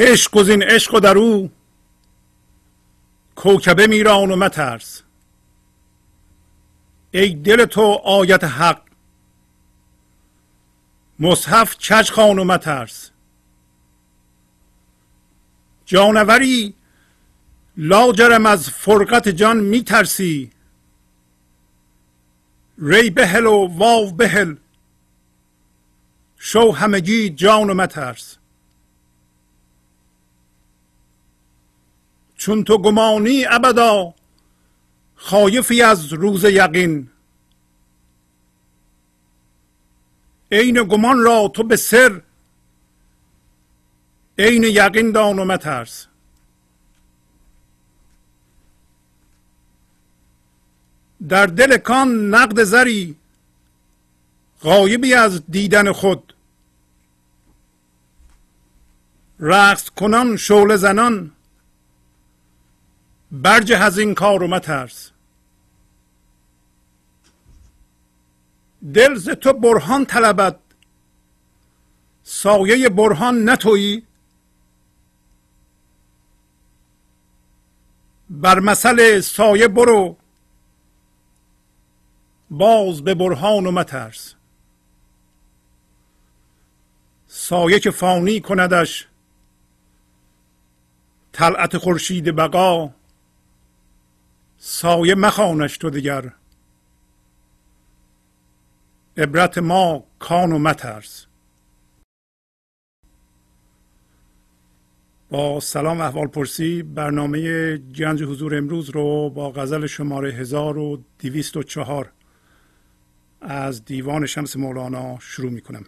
عشق گزین عشق و در او. کوکبه میران و مترس. ای دل تو آیت حق. مصحف چش خان و مترس. جانوری لاجرم از فرقت جان میترسی. ری بهل و واو بهل. شو همگی جان و مترس. چون تو گمانی ابدا خایفی از روز یقین. عین گمان را تو به سر عین یقین دان و مترس. در دل کان نقد زری غایبی از دیدن خود. رقص کنان شعله زنان برجه از این کار و مترس. دل ز تو برهان طلبد. سایه برهان نتویی بر مثل سایه برو. باز به برهان و مترس. سایه که فانی کندش. طلعت خورشید بقا. سایه مخانش تو دیگر. عبرت ما کان و مترس. با سلام احوال پرسی برنامه گنج حضور امروز رو با غزل شماره 1204 از دیوان شمس مولانا شروع می کنم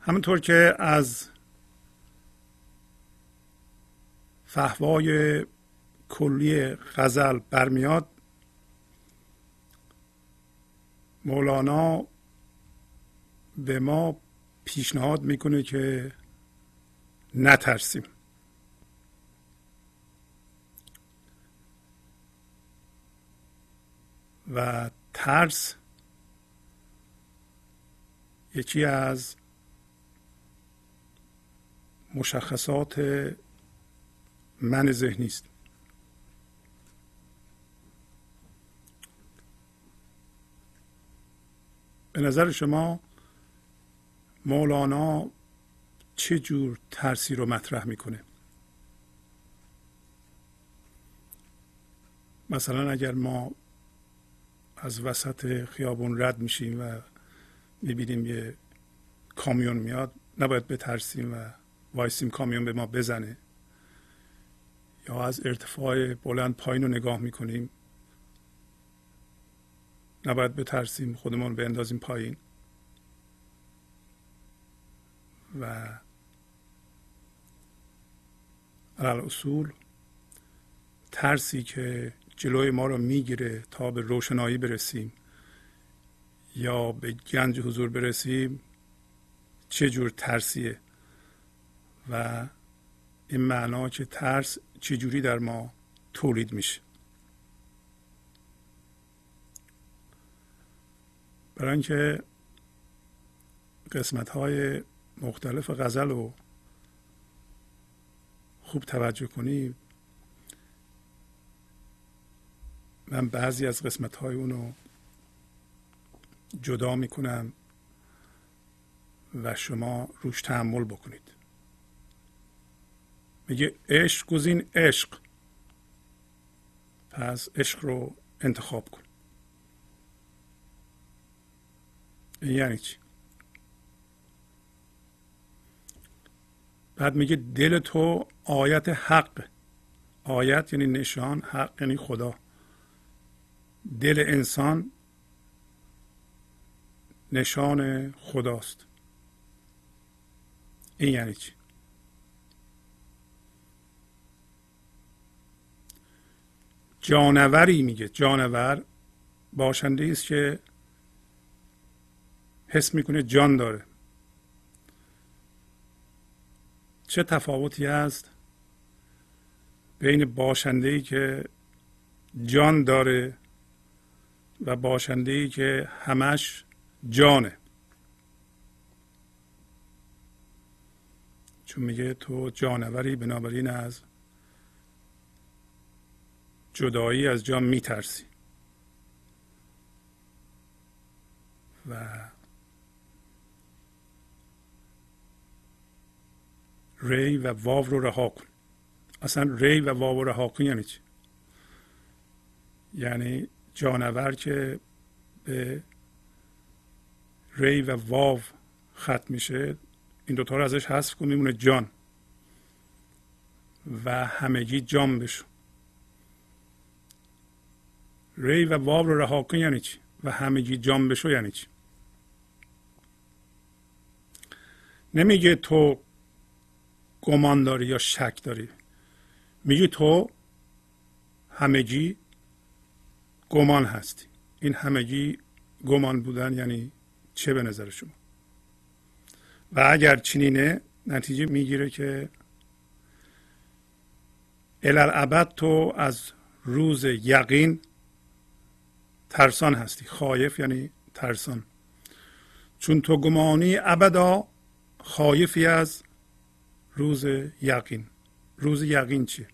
همونطور که از فهوای کلی غزل برمیاد. مولانا به ما پیشنهاد می‌کنه که نترسیم. و ترس یکی از مشخصات من ذهنی است به نظر شما مولانا چه جور ترسی رو مطرح می‌کنه؟ مثلا اگر ما از وسط خیابون رد میشیم و می‌بینیم یه کامیون میاد نباید بترسیم و وایسیم کامیون به ما بزنه. یا از ارتفاع بلند پایین رو نگاه می‌کنیم. نباید بترسیم خودمون اندازیم پایین. و علال اصول ترسی که جلوی ما رو می‌گیره تا به روشنایی برسیم یا به گنج حضور برسیم چه جور ترسیه؟ و این معنا که ترس چجوری در ما تولید میشه. برای اینکه قسمت های مختلف غزل رو خوب توجه کنید من بعضی از قسمت های اونو جدا می‌کنم و شما روش تحمل بکنید. میگه عشق گزین عشق. پس عشق رو انتخاب کن. یعنی چی؟ بعد میگه دل تو آیت حق. آیت یعنی نشان حق یعنی خدا. دل انسان نشان خداست. این یعنی چی؟ جانوری میگه. جانور باشنده است که حس می‌کنه جان داره. چه تفاوتی هست بین باشنده ای که جان داره و باشنده ای که همش جانه؟ چون میگه تو جانوری بنابراین از جدایی از جان میترسی. و ری و واو رو رها کن. اصلا ری و واو رو رها کن یعنی چی؟ یعنی جانور که به ری و واو ختم میشه این دوتا رو ازش حذف کن میمونه جان. و همگی جان بشو. ری و واو رو رها کن یعنی چی؟ و همگی جان بشو یعنی چی؟ نمیگه تو گمان داری یا شک داری. میگه تو همگی گمان هستی. این همگی گمان بودن یعنی چه به نظر شما؟ و اگر چنینه نتیجه می‌گیره که الالعبد تو از روز یقین ترسان هستی. خایف یعنی ترسان. چون تو گمانی ابدا خایفی از روز یقین. روز یقین چیه؟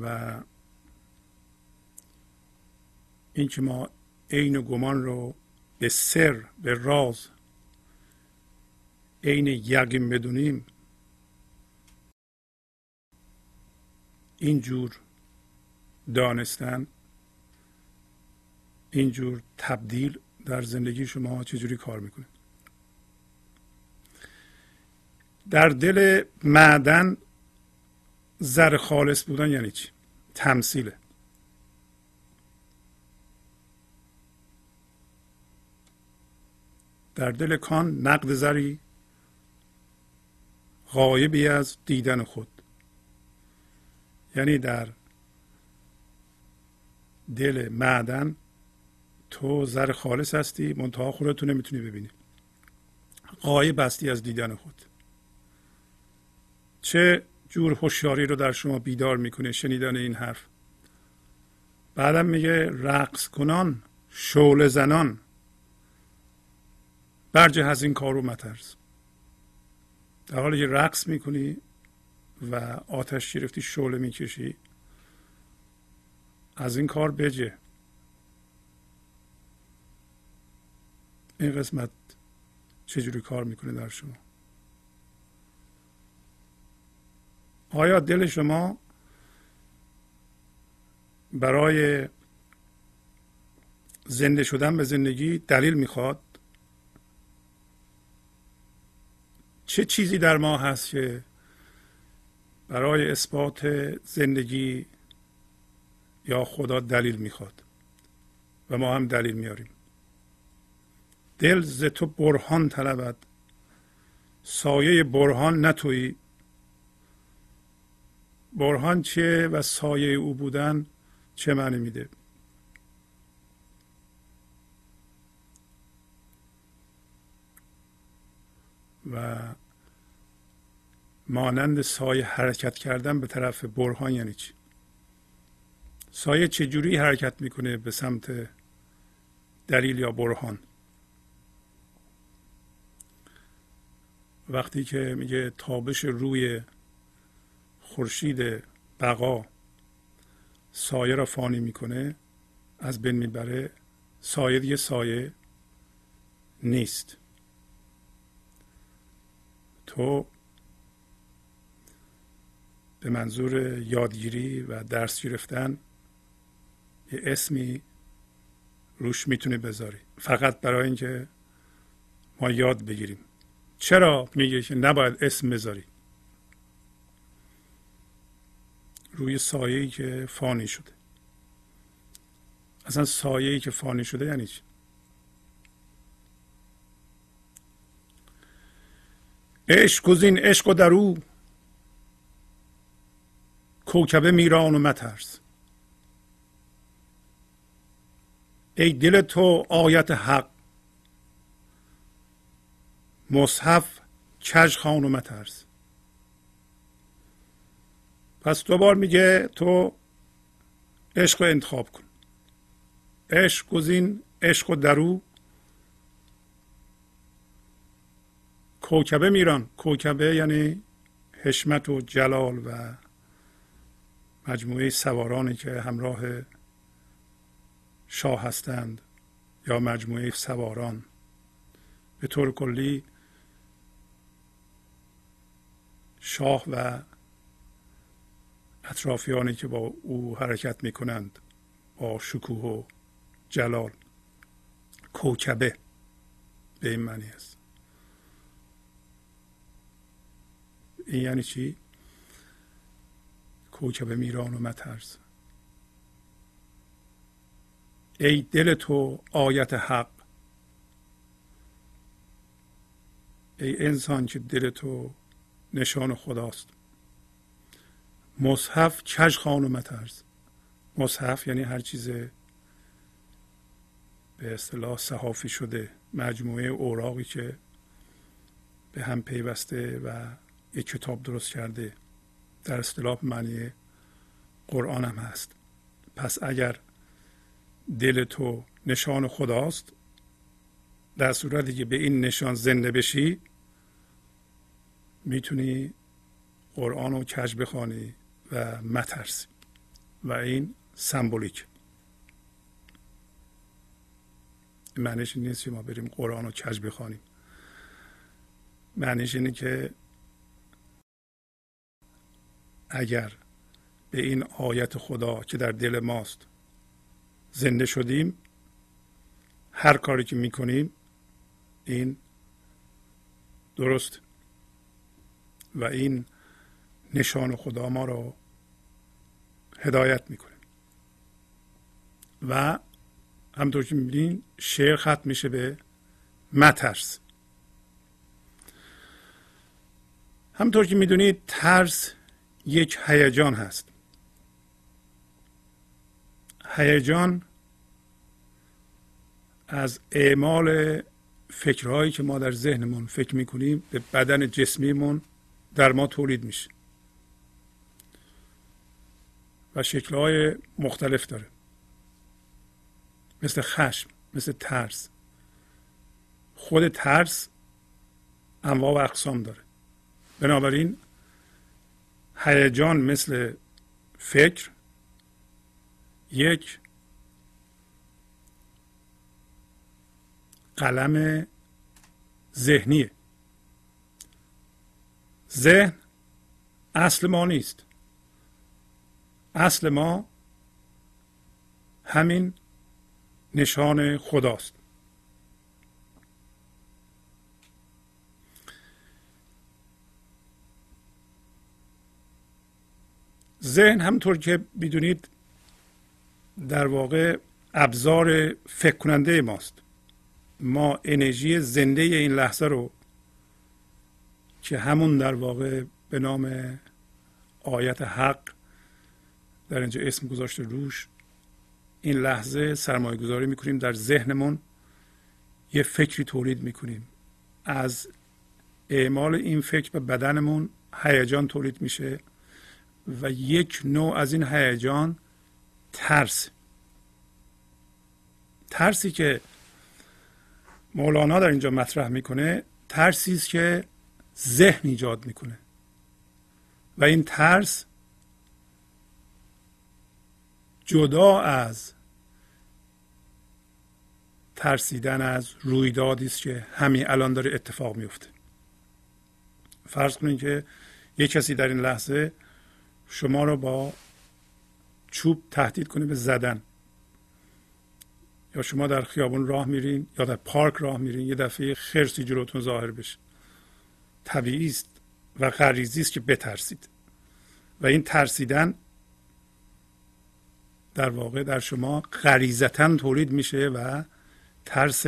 و اینکه ما عین گمان رو به سر به راز عین یقین بدونیم اینجور دانستن اینجور تبدیل در زندگی شما چجوری کار می‌کنه؟ در دل معدن زر خالص بودن یعنی چی؟ تمثیله در دل کان نقد زری غایبی از دیدن خود. یعنی در دل معدن تو زر خالص هستی منتها خودتو نمی‌تونی ببینی. غایب هستی از دیدن خود. چه جور هوشیاری رو در شما بیدار می‌کنه شنیدن این حرف؟ بعدم میگه رقص کنان شعله زنان. برجه از این کارو مترس. در حالی که رقص می‌کنی و آتش گرفتی شعله می‌کشی. از این کار بجه. این قسمت چجوری کار می‌کنه در شما؟ آیا دل شما برای زنده شدن به زندگی دلیل می‌خواد؟ چه چیزی در ما هست که برای اثبات زندگی یا خدا دلیل می‌خواد و ما هم دلیل میاریم دل ز تو برهان طلبد. سایه برهان نتویی. برهان چیه و سایه او بودن چه معنی میده؟ و مانند سایه حرکت کردن به طرف برهان یعنی چی؟ سایه چجوری حرکت می‌کنه به سمت دلیل یا برهان؟ وقتی که میگه تابش روی خورشید بقا سایه را فانی می‌کنه از بین می‌بره سایه دیگه سایه نیست. تو به منظور یادگیری و درس گرفتن یه اسمی روش می‌تونه بذاری. فقط برای اینکه ما یاد بگیریم. چرا میگه که نباید اسم بذاری؟ روی سایه که فانی شده. اصلا سایه که فانی شده یعنی چی؟ عشق گزین عشق و در او کوکبه میران و مترس. ای دل تو آیت حق مصحف کج خان و مترس. پس دوبار میگه تو عشق رو انتخاب کن. عشق گزین عشق و درو. کوکبه میران کوکبه یعنی حشمت و جلال و مجموعه سوارانی که همراه شاه هستند یا مجموعه سواران به طور کلی شاه و اطرافیانی که با او حرکت می کنند با شکوه و جلال کوکبه به این معنی است این یعنی چی؟ کوکبه میران و مترز ای دل تو آیت حق. ای انسان که دل تو نشان خداست. مصحف کج خان و مترز مصحف یعنی هر چیز به اصطلاح صحافی شده مجموعه اوراقی که به هم پیوسته و یک کتاب درست کرده. در اصطلاح معنی قرآن هم هست. پس اگر دل تو نشان خداست در صورتی که به این نشان زنده بشی می‌تونی قرآن رو کج بخوانی و مترسی. و این سمبولیک. معنیش نیست که ما بریم قرآن رو کج بخوانیم. معنیش اینه که اگر به این آیت خدا که در دل ماست زنده شدیم هر کاری که می‌کنیم این درست و این نشان خدا ما رو هدایت می‌کنه. و همطور که می‌بینین شعر ختم میشه به مترس. همطور که می‌دونید ترس یک هیجان هست. هیجان از اعمال فکرهایی که ما در ذهنمون فکر می‌کنیم به بدن جسمیمون در ما تولید میشه و شکلهای مختلف داره. مثل خشم مثل ترس. خود ترس انواع و اقسام داره. بنابراین هیجان مثل فکر یک قلم ذهنیه ذهن اصل ما نیست. اصل ما همین نشان خداست. ذهن همطور که می‌دونید در واقع ابزار فکر کننده ماست. ما انرژی زنده این لحظه رو که همون در واقع به نام آیت حق در اینجا اسم گذاشته روش این لحظه سرمایه گذاری می‌کنیم در ذهنمون یه فکری تولید می‌کنیم. از اعمال این فکر به بدنمون هیجان تولید میشه. و یک نوع از این هیجان ترس. ترسی که مولانا در اینجا مطرح می‌کنه ترسی است که ذهن ایجاد می‌کنه. و این ترس جدا از ترسیدن از رویدادی است که همین الان داره اتفاق میفته فرض کنید که یک کسی در این لحظه شما رو با چوب تهدید کنه به زدن. یا شما در خیابون راه میرین یا در پارک راه میرین یه دفعه خرسی جلوتون ظاهر بشه. طبیعی است و غریزی است که بترسید. و این ترسیدن در واقع در شما غریزتا تولید میشه و ترس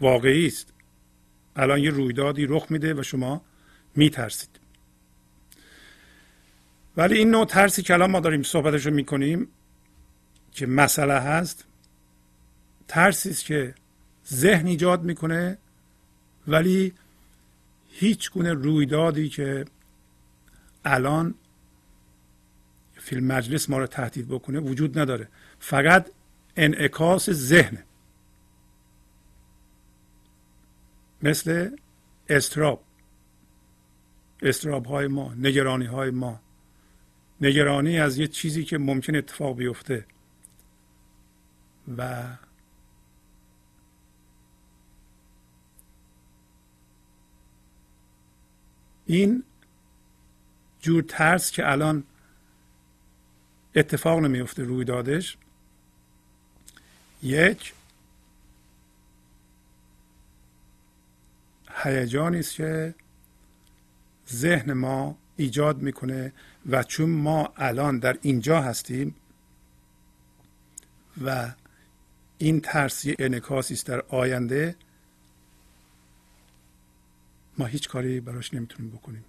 واقعی است. الان یه رویدادی رخ میده و شما میترسید. ولی این نوع ترسی که الان ما داریم صحبتش رو می‌کنیم که مسئله هست ترسی است که ذهن ایجاد می‌کنه ولی هیچ گونه رویدادی که الان فیلم مجلس ما رو تهدید بکنه وجود نداره. فقط انعکاس ذهن. مثل استراب استراب های ما نگرانی های ما. نگرانی از یه چیزی که ممکن اتفاق بیفته. و این جور ترس که الان اتفاق نمیفته روی دادش یک هیجانی است که ذهن ما ایجاد می‌کنه و چون ما الان در اینجا هستیم و این ترسی انکاسی است در آینده ما هیچ کاری براش نمی‌تونیم بکنیم.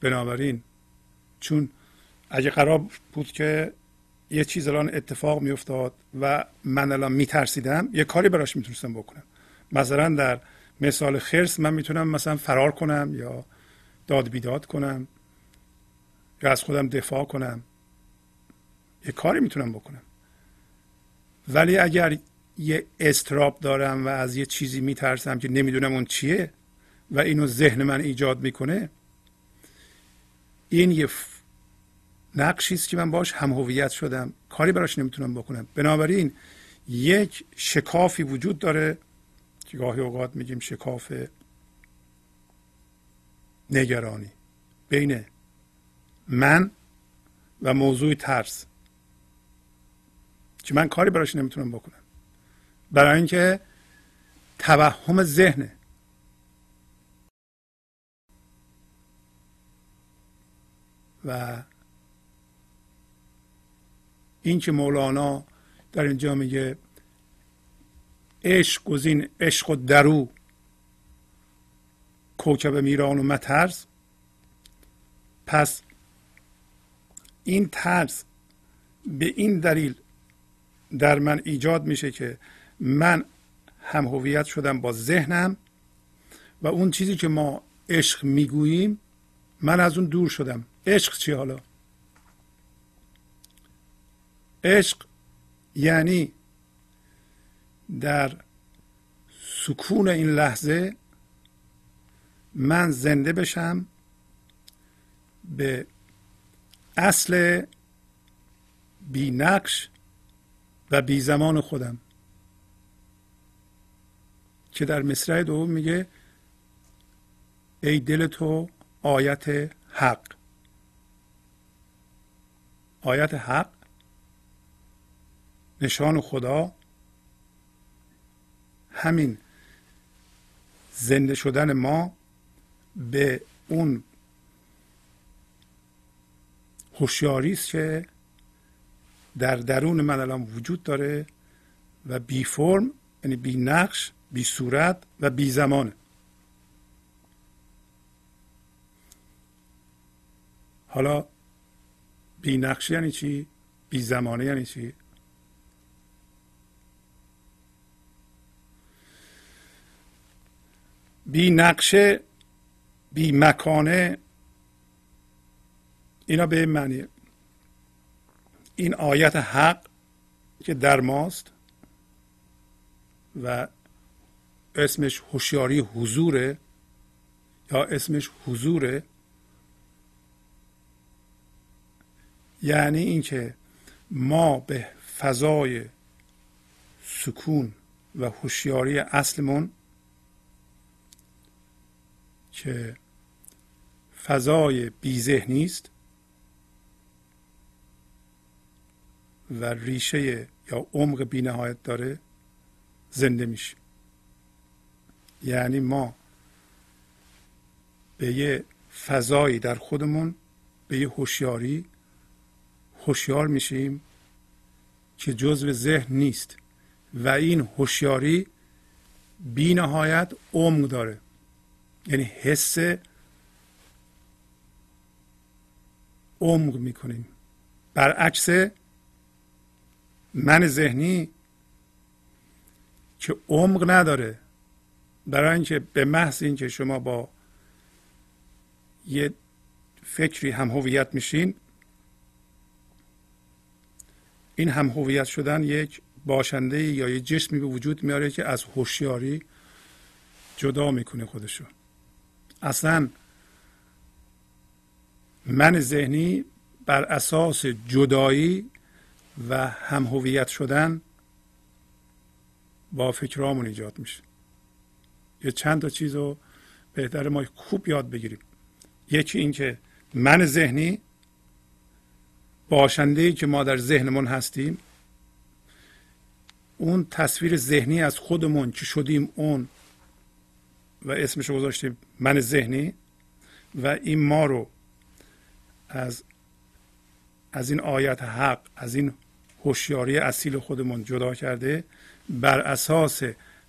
بنابراین چون اگه قرار بود که یه چیز الان اتفاق میافتاد و من الان میترسیدم یه کاری براش می‌تونستم بکنم. مثلا در مثال خرس من می‌تونم مثلا فرار کنم یا داد بیداد کنم. یا از خودم دفاع کنم. یه کاری می‌تونم بکنم. ولی اگر یه استراب دارم و از یه چیزی میترسم که نمی‌دونم اون چیه و اینو ذهن من ایجاد می‌کنه این یه نقشی است که من باش هم هویت شدم. کاری براش نمی‌تونم بکنم. بنابراین یک شکافی وجود داره که گاهی اوقات میگیم شکاف نگرانی. بین من و موضوع ترس. که من کاری براش نمی‌تونم بکنم. برای اینکه توهم ذهنه و این که مولانا در اینجا میگه عشق گزین عشق و درو کوکب میران و مترس. پس این ترس به این دلیل در من ایجاد میشه که من هم هویت شدم با ذهنم و اون چیزی که ما عشق می‌گوییم من از اون دور شدم. عشق چی حالا؟ عشق یعنی در سکون این لحظه من زنده بشم به اصل بی نقش و بی زمان خودم. که در مصرع دوم میگه ای دل تو آیت حق. آیت حق نشان خدا همین زنده شدن ما به اون هوشیاری است که در درون من الان وجود داره و بی فرم یعنی بی نقش بی صورت و بی زمانه حالا بی نقش یعنی چی؟ بی زمانه یعنی چی؟ بی نقشه بی مکانه اینا به این معنیه. این آیت حق که در ماست و اسمش هوشیاری حضوره یا اسمش حضوره یعنی اینکه ما به فضای سکون و هوشیاری اصلمون که فضای بیذهنی است و ریشه یا عمق بینهایت داره زنده میشه یعنی ما به یه فضایی در خودمون به یه هوشیاری هوشیار میشیم که جزو ذهن نیست. و این هوشیاری بی نهایت عمق داره. یعنی حس عمق می‌کنیم. برعکس من ذهنی که عمق نداره برای اینکه به محض اینکه شما با یه فکری هم هویت میشین این هم هویت شدن یک باشنده یا یک جسمی به وجود میاره که از هوشیاری جدا می‌کنه خودشو. اصلا من ذهنی بر اساس جدایی و هم هویت شدن با فکرامون ایجاد میشه. یه چند تا چیز رو بهتر ما خوب یاد بگیریم. یکی اینکه من ذهنی باشنده ای که ما در ذهنمون هستیم اون تصویر ذهنی از خودمون که شدیم اون و اسمش گذاشتیم من ذهنی و این ما رو از از این آیت حق از این هوشیاری اصیل خودمون جدا کرده بر اساس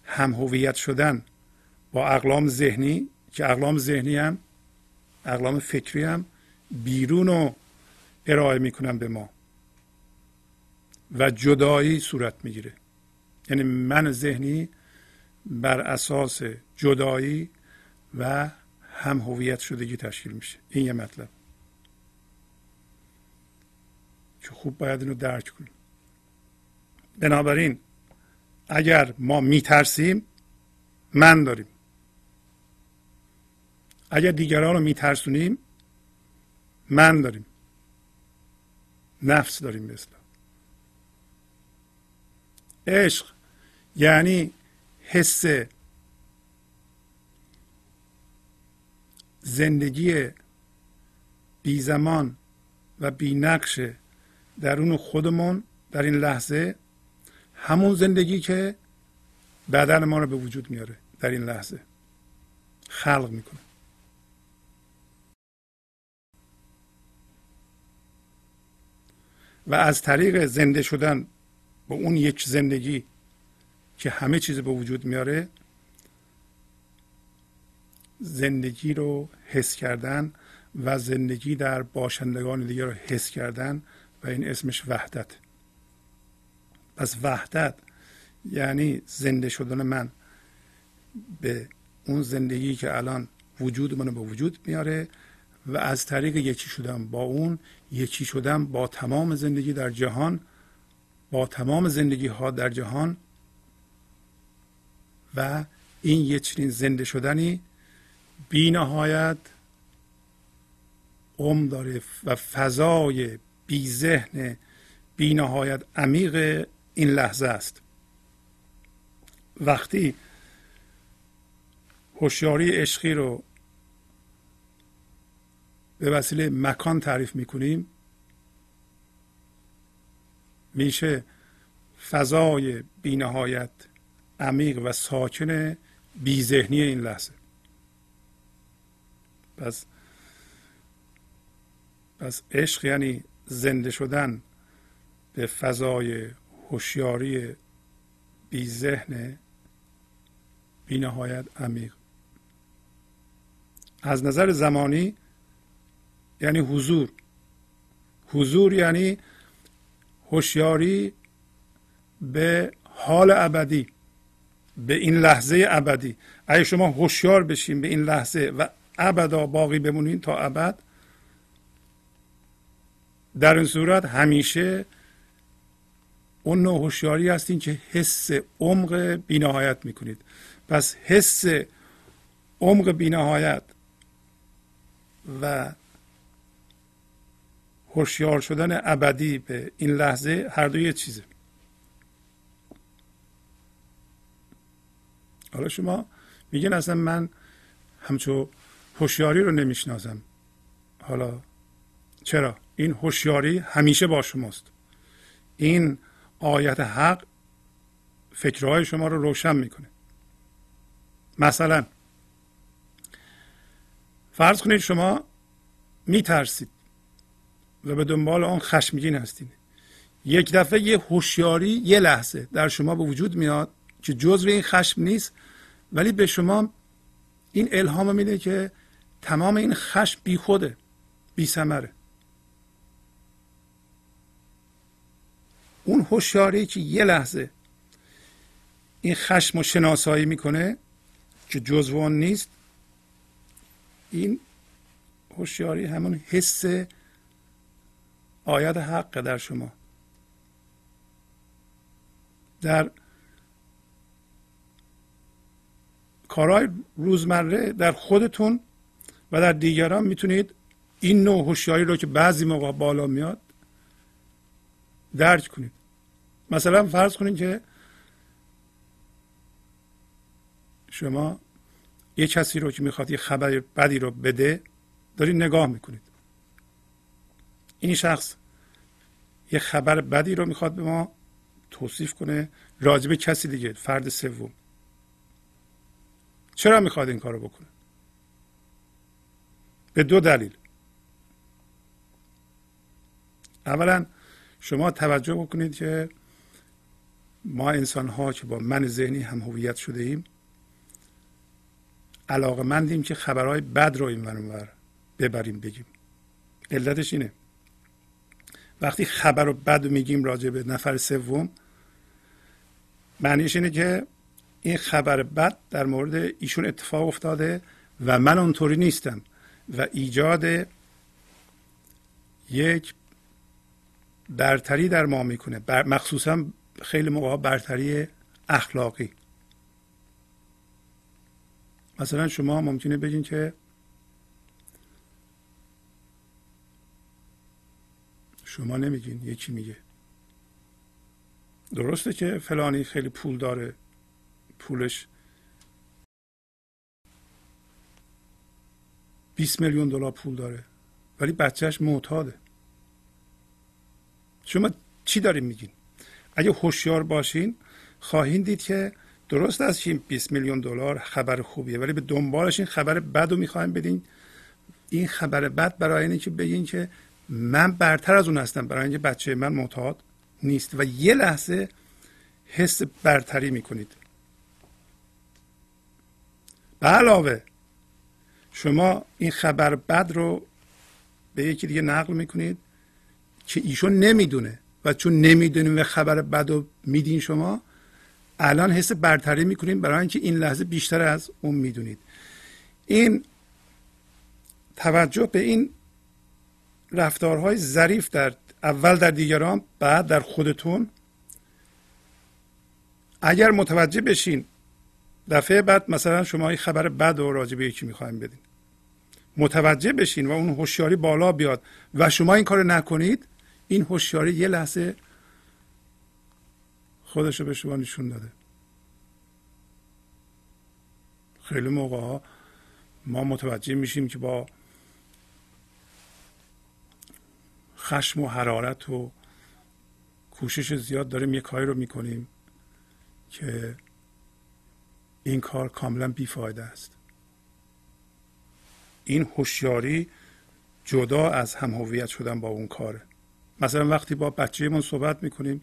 هم هویت شدن با اقلام ذهنی که اقلام ذهنی هم اقلام فکری هم بیرون رو ارائه می‌کنن به ما. و جدایی صورت می‌گیره. یعنی من ذهنی بر اساس جدایی و هم هویت شدگی تشکیل میشه. این یه مطلب. که خوب باید اینو درک کنیم. بنابراین اگر ما میترسیم من داریم. اگر دیگران رو میترسونیم من داریم. نفس داریم به عشق یعنی حس زندگی بی زمان و بی نقش درون خودمون در این لحظه همون زندگی که بدن ما رو به وجود میاره در این لحظه. خلق می‌کنه. و از طریق زنده شدن با اون یک زندگی که همه چیز به وجود میاره زندگی رو حس کردن و زندگی در باشندگان دیگه رو حس کردن و این اسمش وحدت. پس وحدت یعنی زنده شدن من به اون زندگی که الان وجود منو به وجود میاره و از طریق یکی شدن با اون یکی شدن با تمام زندگی در جهان با تمام زندگی ها در جهان و این یه چنین زنده شدنی بی نهایت عم داره و فضای بی ذهن بی نهایت عمیق این لحظه است. وقتی هوشیاری عشقی رو به وسیله مکان تعریف می‌کنیم میشه فضای بینهایت عمیق و ساکن بیذهنی این لحظه. پس پس عشق یعنی زنده شدن به فضای هوشیاری بی ذهن بی نهایت عمیق. از نظر زمانی یعنی حضور. حضور یعنی هوشیاری به حال ابدی به این لحظه ابدی. اگه شما هوشیار بشین به این لحظه و ابدا باقی بمونین تا ابد در این صورت همیشه اون نوع هوشیاری هستین که حس عمق بینهایت می‌کنید. پس حس عمق بینهایت و هوشیار شدن ابدی به این لحظه هر دو یه چیزه. حالا شما میگن اصلا من همچو هوشیاری رو نمی‌شناسم. حالا چرا؟ این هوشیاری همیشه با شماست. این آیت حق فکرهای شما رو روشن می‌کنه. مثلا فرض کنید شما میترسید و به دنبال آن خشمگین هستید. یک دفعه یه هوشیاری یه لحظه در شما به وجود میاد که جزو این خشم نیست ولی به شما این الهام میده که تمام این خشم بی خوده بی سمره اون هوشیاری که یه لحظه این خشم رو شناسایی می‌کنه که جزو نیست این هوشیاری همون حس آیت حق در شما. در کارهای روزمره در خودتون و در دیگران می‌تونید این نوع هوشیاری رو که بعضی موقع بالا میاد درک کنید. مثلا فرض کنید که شما یه کسی رو که می‌خواد یه خبر بدی رو بده دارید نگاه می‌کنید. این شخص یه خبر بدی رو می‌خواد به ما توصیف کنه راجب کسی دیگه فرد سوم. چرا می‌خواد این کارو بکنه؟ به دو دلیل. اولا شما توجه بکنید که ما انسان ها که با من ذهنی هم هویت شده ایم علاقه مندیم که خبرهای بد رو این ور ببریم بگیم. علتش اینه. وقتی خبر رو بد میگیم راجع به نفر سوم معنیش اینه که این خبر بد در مورد ایشون اتفاق افتاده و من اونطوری نیستم و ایجاد یک برتری در ما می‌کنه. مخصوصا خیلی موقع برتری اخلاقی. مثلا شما ممکنه بگین که شما نمیگین یکی میگه. درسته که فلانی خیلی پول داره پولش 20 میلیون دلار پول داره ولی بچهش معتاده. شما چی داریم میگین؟ اگه هوشیار باشین خواهید دید که درست است که 20 میلیون دلار خبر خوبیه ولی به دنبالش این خبر بد رو می‌خوایم بدین. این خبر بد برای اینه که بگین که من برتر از اون هستم برای اینکه بچه من معتاد نیست و یه لحظه حس برتری می‌کنید. به علاوه شما این خبر بد رو به یکی دیگه نقل می‌کنید که ایشون نمی‌دونه و چون نمی‌دونیم و خبر بد رو میدین شما الان حس برتری می‌کنید برای اینکه این لحظه بیشتر از اون می‌دونید. این توجه به این رفتارهای ظریف در اول در دیگران بعد در خودتون. اگر متوجه بشین دفعه بعد مثلا شما این خبر بد و راجع به یکی می‌خوایم بدین. متوجه بشین و اون هوشیاری بالا بیاد و شما این کار نکنید این هوشیاری یه لحظه خودش رو به شما نشون داده. خیلی موقع ها ما متوجه میشیم که با خشم و حرارت و کوشش زیاد داریم یه کاری رو می‌کنیم که این کار کاملا بیفایده است. این هوشیاری جدا از هم هویت شدن با اون کاره. مثلا وقتی با بچه ما صحبت می‌کنیم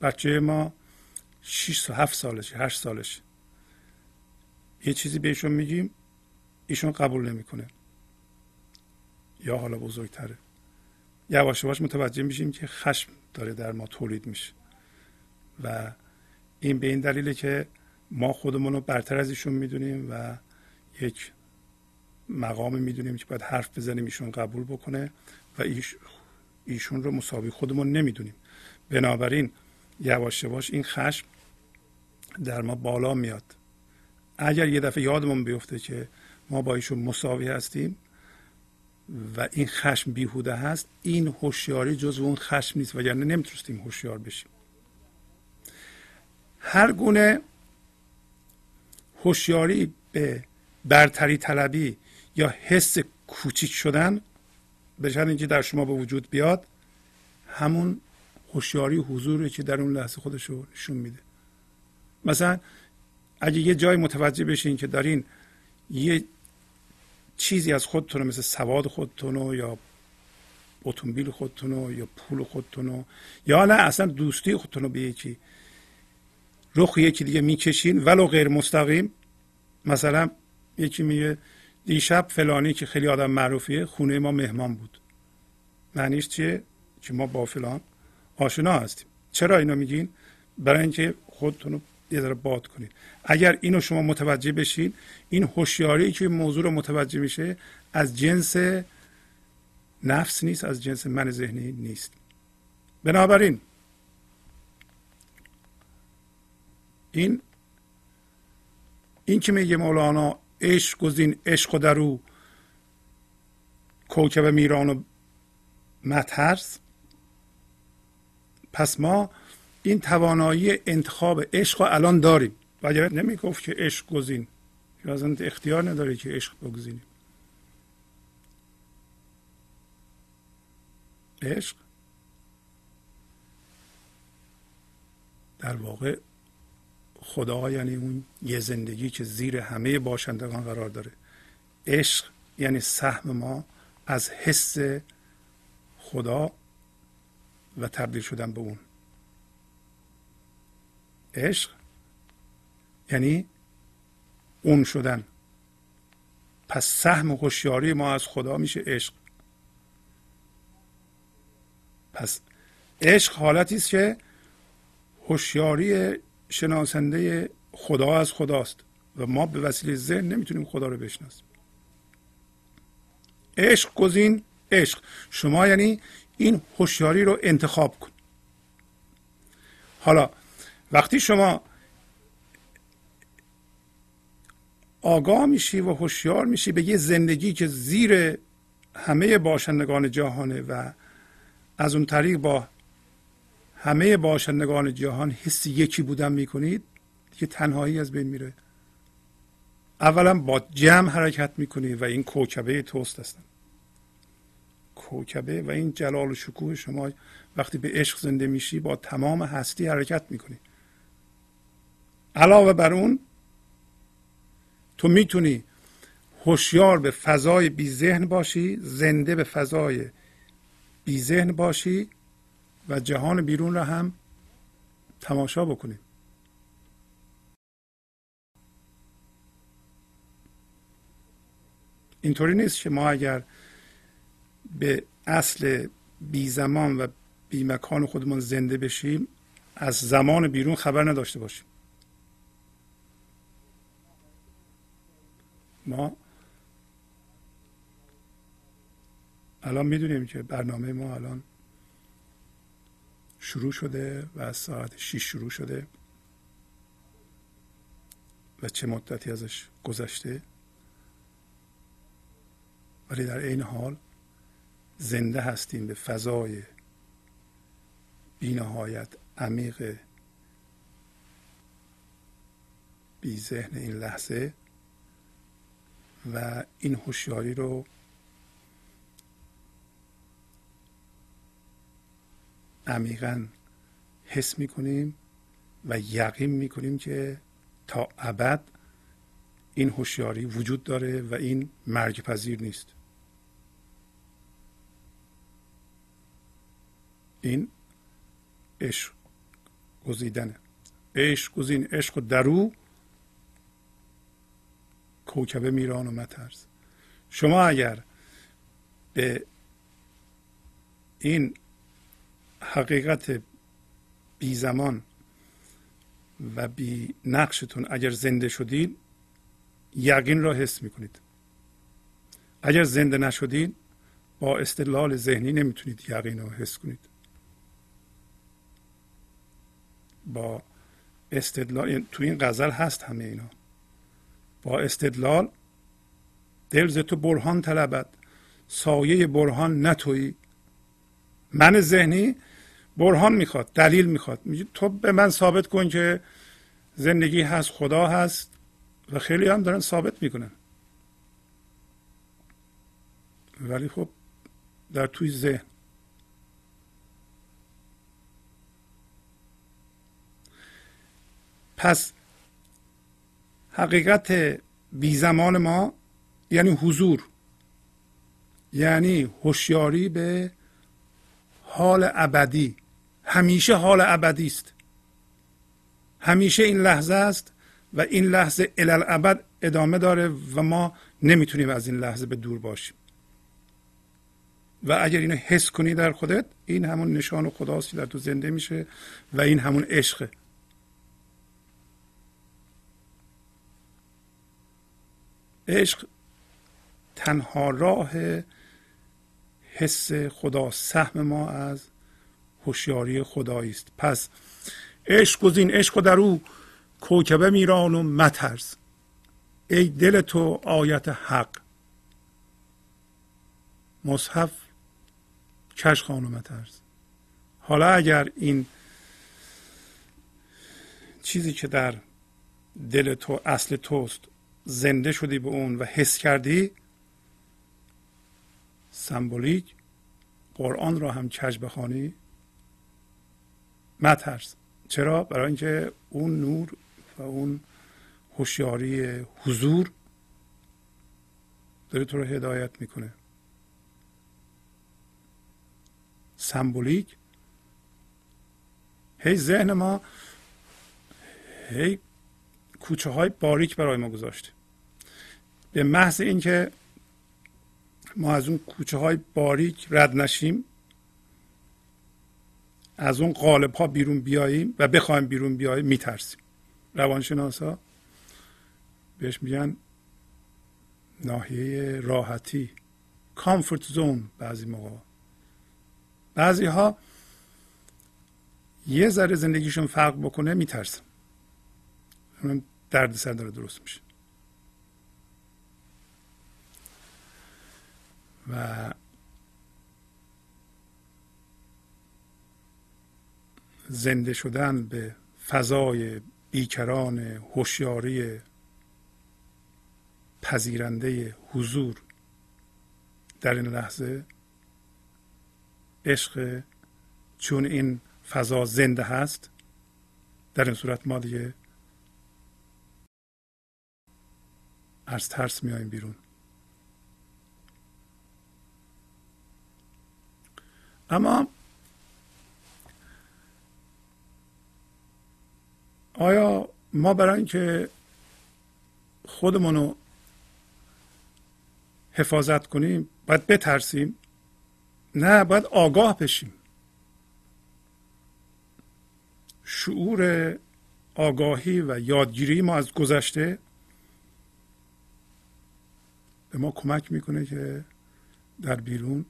بچه ما 6 7 سالشه 8 سالشه. یه چیزی بهشون میگیم ایشون قبول نمی‌کنه. یا حالا بزرگتره. یواش یواش متوجه میشیم که خشم داره در ما تولید میشه. و این به این دلیله که ما خودمون رو برتر از ایشون می‌دونیم و یک مقام می‌دونیم که باید حرف بزنیم ایشون قبول بکنه و ایش ایشون رو مساوی خودمون نمی‌دونیم. بنابراین یواش یواش این خشم در ما بالا میاد. اگر یه دفعه یادمون بیفته که ما با ایشون مساوی هستیم و این خشم بیهوده هست این هوشیاری جز اون خشم نیست وگرنه نمی‌تونستیم هوشیار بشیم. هر گونه هوشیاری به برتری طلبی یا حس کوچیک شدن به اینکه در شما به وجود بیاد همون هوشیاری حضوری که در اون لحظه خودش رو نشون میده. مثلا اگه یه جای متوجه بشین که دارین یه چیزی از خودتون مثل سواد خودتون یا اتومبیل خودتون یا پول خودتون یا نه اصلا دوستی خودتون به یکی رخ یکی دیگه می‌کشین ولو غیر مستقیم مثلا یکی میگه دیشب فلانی که خیلی آدم معروفیه خونه ما مهمان بود. معنیش چیه؟ که ما با فلان آشنا هستیم. چرا اینو میگین؟ برای اینکه خودتون رو یه ذره باد کنید اگر اینو شما متوجه بشین این هوشیاری که موضوع رو متوجه میشه از جنس نفس نیست از جنس من ذهنی نیست. بنابراین این این که میگه مولانا عشق گزین عشق و درو کوکب میران و مترس پس ما این توانایی انتخاب عشق رو الان داریم. و اگر نمی گفت که عشق گزین. یا اختیار نداره که عشق بگزینیم. عشق در واقع خدا یعنی اون یه زندگی که زیر همه باشندگان قرار داره. عشق یعنی سهم ما از حس خدا و تبدیل شدن به اون. عشق یعنی اون شدن. پس سهم هوشیاری ما از خدا میشه عشق. پس عشق حالتی است که هوشیاری شناسنده خدا از خداست و ما به وسیله ذهن نمی‌تونیم خدا رو بشناسیم. عشق گزین عشق. شما یعنی این هوشیاری رو انتخاب کن. حالا وقتی شما آگاه میشی و هوشیار میشی به یه زندگی که زیر همه باشندگان جهانه و از اون طریق با همه باشندگان جهان حس یکی بودن می‌کنید که تنهایی از بین میره. اولا با جمع حرکت می‌کنید و این کوکبه توست هستن. کوکبه و این جلال و شکوه شما وقتی به عشق زنده میشی با تمام هستی حرکت می‌کنی. علاوه بر اون تو می‌تونی هوشیار به فضای بی ذهن باشی زنده به فضای بی ذهن باشی و جهان بیرون را هم تماشا بکنیم. اینطوری نیست که ما اگر به اصل بی زمان و بی مکان خودمان زنده بشیم از زمان بیرون خبر نداشته باشیم. ما الان می‌دونیم که برنامه ما الان شروع شده و از ساعت 6 شروع شده و چه مدتی ازش گذشته. ولی در این حال زنده هستیم به فضای بینهایت عمیق بی ذهن این لحظه و این هوشیاری رو عمیقا حس می‌کنیم و یقین می‌کنیم که تا ابد این هوشیاری وجود داره و این مرگ پذیر نیست. این عشق گزیدنه. عشق گزین عشق و درو. کوکبه میران و مترز شما اگر به این حقیقت بی زمان و بی نقشتون اگر زنده شدید یقین را حس می‌کنید. اگر زنده نشدید با استدلال ذهنی نمی‌تونید یقین را حس کنید. با استدلال تو این غزل هست همه اینا. با استدلال دل تو برهان طلبد سایه برهان نتویی. من ذهنی برهان می‌خواد دلیل می‌خواد. میگه تو به من ثابت کن که زندگی هست خدا هست و خیلی هم دارن ثابت می‌کنن. ولی خب در توی ذهن. پس حقیقت بی زمان ما یعنی حضور یعنی هوشیاری به حال ابدی. همیشه حال ابدی است. همیشه این لحظه است و این لحظه الالعبد ادامه داره و ما نمی‌تونیم از این لحظه به دور باشیم. و اگر اینو حس کنی در خودت این همون نشان خداست که در تو زنده میشه و این همون عشقه. عشق تنها راه حس خدا سهم ما از هوشیاری خدایی است. پس عشق گزین عشق در او کوکبه میران و مترس. ای دل تو آیت حق. مصحف کش خانم مترس. حالا اگر این چیزی که در دل تو اصل توست زنده شدی به اون و حس کردی سمبولیک قرآن را هم کج بخوانی. مترس. چرا؟ برای اینکه اون نور و اون هوشیاری حضور داره تو رو هدایت می‌کنه. سمبولیک. هی ذهن ما هی کوچه های باریک برای ما گذاشته به محض اینکه ما از اون کوچه های باریک رد نشیم از اون قالب ها بیرون بیاییم و بخوایم بیرون بیاییم میترسیم. روانشناسا بهش میگن ناحیه راحتی کامفورت زون بعضی موقع. بعضی ها یه ذره زندگیشون فرق بکنه میترسن. درد سر داره درست میشه. و زنده شدن به فضای بیکران هوشیاری پذیرنده حضور در این لحظه عشق چون این فضا زنده هست در این صورت ما دیگه از ترس میایم بیرون. اما آیا ما برای اینکه خودمون رو حفاظت کنیم باید بترسیم؟ نه باید آگاه بشیم. شعور آگاهی و یادگیری ما از گذشته به ما کمک می‌کنه که در بیرون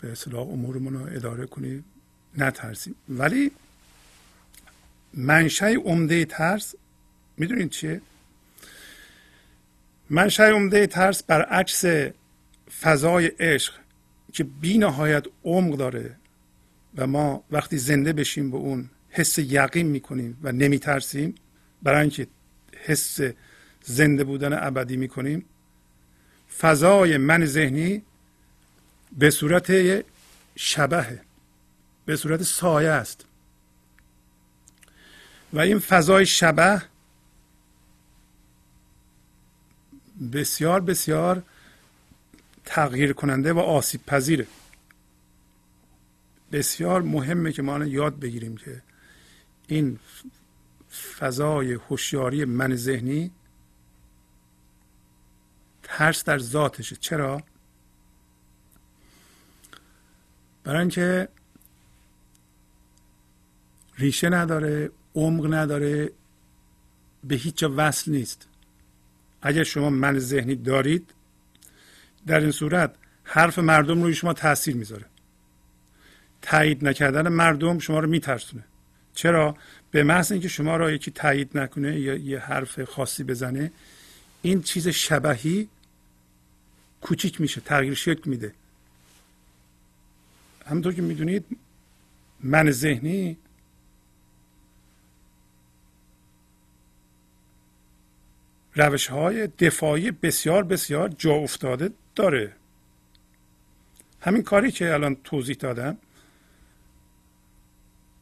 به اصلاح امورمون رو اداره کنیم. نترسیم. ولی منشأ عمده ترس می‌دونید چیه؟ منشأ عمده ترس برعکس فضای عشق که بی نهایت عمق داره و ما وقتی زنده بشیم به اون حس یقین می‌کنیم و نمیترسیم. برای اینکه حس زنده بودن ابدی می‌کنیم. فضای من ذهنی به صورت شبهه. به صورت سایه است. و این فضای شبه بسیار بسیار تغییر کننده و آسیب پذیره. بسیار مهمه که ما یاد بگیریم که این فضای هوشیاری من ذهنی ترس در ذاتشه. چرا؟ برای اینکه ریشه نداره عمق نداره به هیچ جا وصل نیست. اگر شما من ذهنی دارید در این صورت حرف مردم روی شما تاثیر می‌ذاره. تایید نکردن مردم شما رو میترسونه. چرا؟ به محض اینکه شما را یکی تایید نکنه یا یه حرف خاصی بزنه این چیز شبهی کوچیک میشه تغییر شکل میده. همونطور که می‌دونید من ذهنی روش های دفاعی بسیار بسیار جا افتاده داره. همین کاری که الان توضیح دادم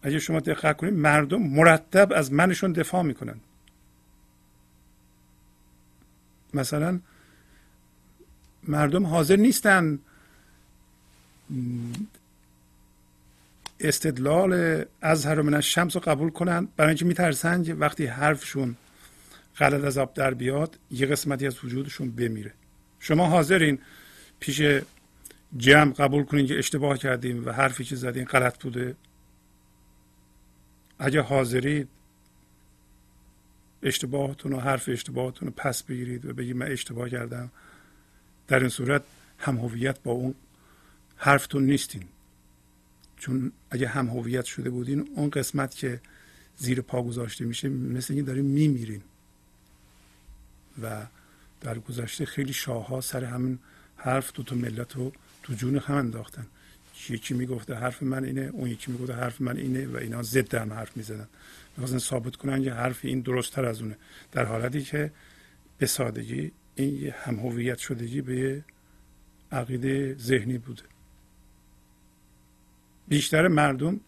اگه شما دقت کنید مردم مرتب از منشون دفاع می‌کنن. مثلا مردم حاضر نیستن استدلال از من شمس رو قبول کنن. برای اینکه میترسن وقتی حرفشون غلط از آب در بیاد یه قسمتی از وجودشون بمیره. شما حاضرین پیش جمع قبول کنین که اشتباه کردیم و حرفی که زدین غلط بوده؟ اگه حاضرید اشتباهتون و حرف اشتباهتون رو پس بگیرید و بگید من اشتباه کردم. در این صورت هم هویت با اون حرفتون نیستین. چون اگه هم هویت شده بودین اون قسمت که زیر پا گذاشته میشه مثل اینکه داریم میمیرین. و در گذشته خیلی شاه ها سر همین حرف دو تا ملت رو تو جون هم انداختن. یکی می‌گفته حرف من اینه اون یکی می‌گفته حرف من اینه و اینا ضد هم حرف می‌زدن می‌خواستن ثابت کنن که حرف این درست تر از اونه. در حالتی که به سادگی این هم هویت شدگی به عقیده ذهنی بوده. بیشتر مردم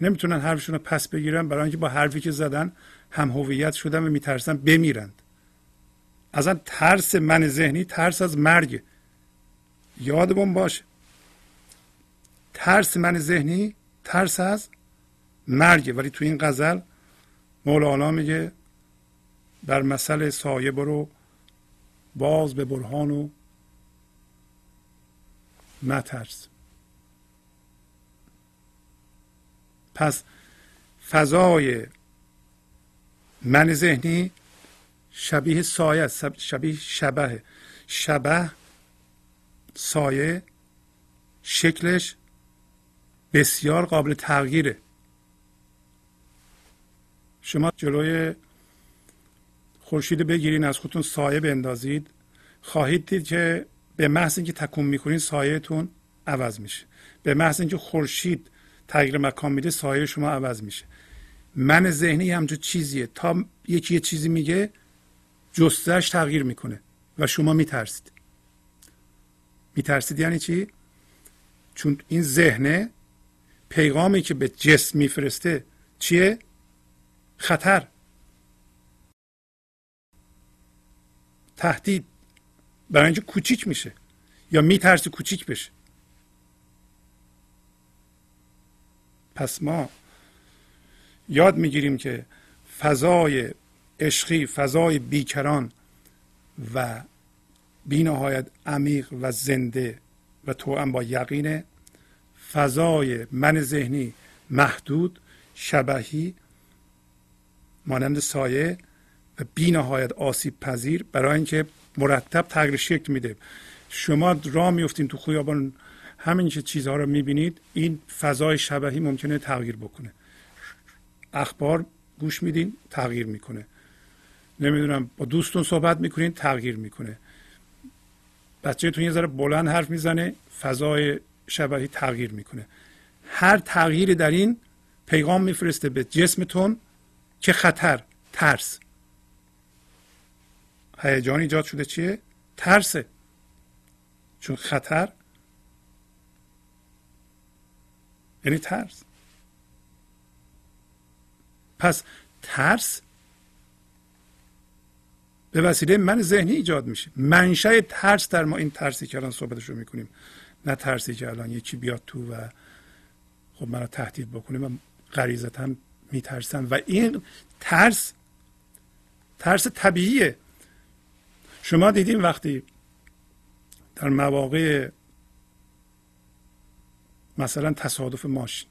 نمی‌تونن حرفشون رو پس بگیرن برای اینکه با حرفی که زدن هم هویت شدن و میترسن بمیرند اصلا ترس من ذهنی ترس از مرگ. یادمون باشه. ترس من ذهنی ترس از مرگ. ولی تو این غزل مولانا میگه در مسئله سایه برو باز به برهان و نترس پس فضای من ذهنی شبیه سایه است. شبیه شبه شبه سایه شکلش بسیار قابل تغییره. شما جلوی خورشید بگیرین از خودتون سایه بندازید. خواهید دید که به محض اینکه تکون می‌کنین سایهتون عوض میشه. به محض اینکه خورشید تغییر مکان میده سایه شما عوض میشه. من ذهنی همچون چیزیه. تا یکی یه چیزی میگه جستش تغییر می‌کنه و شما میترسید. میترسید یعنی چی؟ چون این ذهنه پیغامی که به جسم میفرسته چیه؟ خطر. تهدید. برای اینکه کوچیک میشه یا میترسه کوچیک بشه. پس ما یاد می‌گیریم که فضای عشقی فضای بیکران و بینهایت عمیق و زنده و تو با یقین فضای من ذهنی محدود شبهی مانند سایه و بینهایت آسیب پذیر. برای اینکه مرتب تغییر شکل میده. شما راه میفتین تو خیابان همین که چیزها رو می‌بینید این فضای شبهی ممکنه تغییر بکنه. اخبار گوش میدین تغییر می‌کنه. نمی‌دونم با دوستون صحبت می‌کنین تغییر می‌کنه. بچهتون یه ذره بلند حرف می‌زنه فضای شبهی تغییر می‌کنه. هر تغییری در این پیغام میفرسته به جسمتون که خطر ترس. هیجان ایجاد شده چیه؟ ترسه. چون خطر یعنی ترس. پس ترس به وسیله من ذهنی ایجاد میشه. منشأ ترس در ما این ترسی که الان صحبتش رو می‌کنیم. نه ترسی که الان یکی بیاد تو و خب منو تهدید بکنه من غریزتا میترسم. و این ترس ترس طبیعیه. شما دیدین وقتی در مواقع مثلا تصادف ماشین.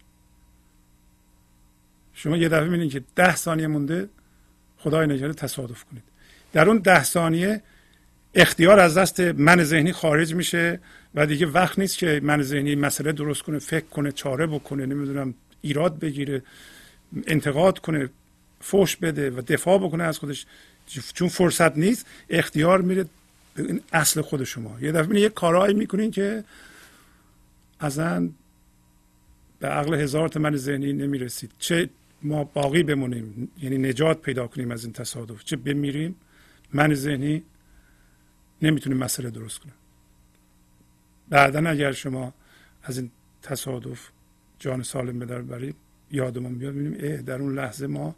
شما یه دفعه می‌بینید که ده ثانیه مونده خدای نجات تصادف کنید. در اون ده ثانیه اختیار از دست من ذهنی خارج میشه و دیگه وقت نیست که من ذهنی مسئله درست کنه فکر کنه چاره بکنه نمی‌دونم ایراد بگیره انتقاد کنه فوش بده و دفاع بکنه از خودش. چون فرصت نیست اختیار میره به این اصل خود شما. یه دفعه یه کارهایی می‌کنین که اصلا به عقل هزار من ذهنی نمی‌رسید. چه ما باقی بمونیم یعنی نجات پیدا کنیم از این تصادف. چه بمیریم؟ من ذهنی نمی‌تونه مسئله درست کنه بعدا اگر شما از این تصادف جان سالم به در برید یادمون بیاد ببینیم در اون لحظه ما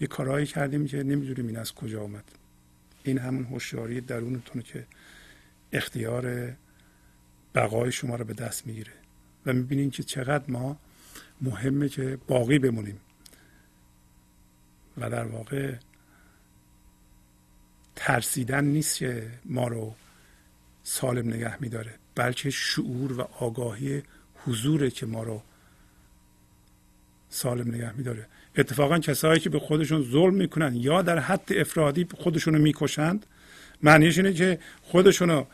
یه کارهایی کردیم که نمی‌دونیم این از کجا آمد این همون هوشیاری درونتونه که اختیار بقای شما رو به دست می‌گیره. و می‌بینیم که چقدر ما مهمه که باقی بمونیم. و در واقع ترسیدن نیست که ما رو سالم نگه میداره بلکه شعور و آگاهی حضوره که ما رو سالم نگه میداره. اتفاقا کسایی که به خودشون ظلم می‌کنن یا در حد افرادی خودشونو می‌کشند معنیش اینه که خودشونو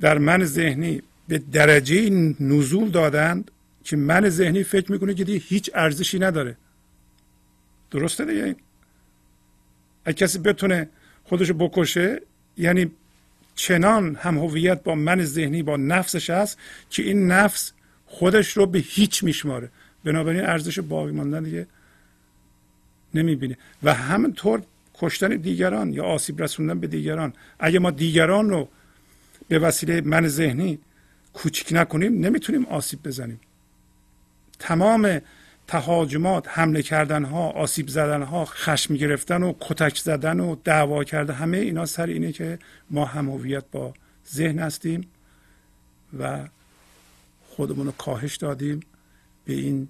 در من ذهنی به درجه نزول دادند که من ذهنی فکر می‌کنه که دیگه هیچ ارزشی نداره. درسته دیگه؟ این اگه کسی بتونه خودشو بکشه یعنی چنان هم هویت با من ذهنی با نفسش هست که این نفس خودش رو به هیچ میشماره. بنابراین ارزش باقی ماندن دیگه نمی‌بینه. و همینطور کشتن دیگران یا آسیب رسوندن به دیگران. اگه ما دیگران رو به وسیله من ذهنی کوچک نکنیم نمی‌تونیم آسیب بزنیم. تمام تهاجمات حمله کردن ها آسیب زدن ها خشم گرفتن و کتک زدن و دعوا کردن همه اینا سر اینه که ما هم با ذهن هستیم و خودمون رو کاهش دادیم به این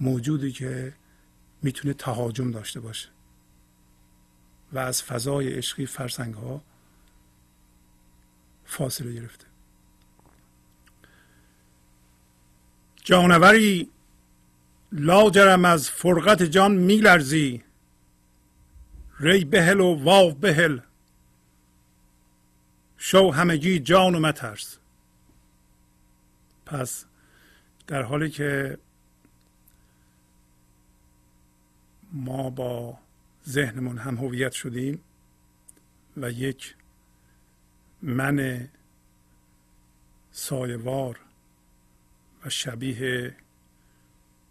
موجودی که می‌تونه تهاجم داشته باشه. و از فضای عشقی فرسنگ ها فاصله گرفته. جانوری لاجرم از فرقت جان میلرزی. ری بهل و واو بهل. شو همگی جان و مترس. پس در حالی که ما با ذهنمون هم هویت شدیم و یک من سایوار و شبیه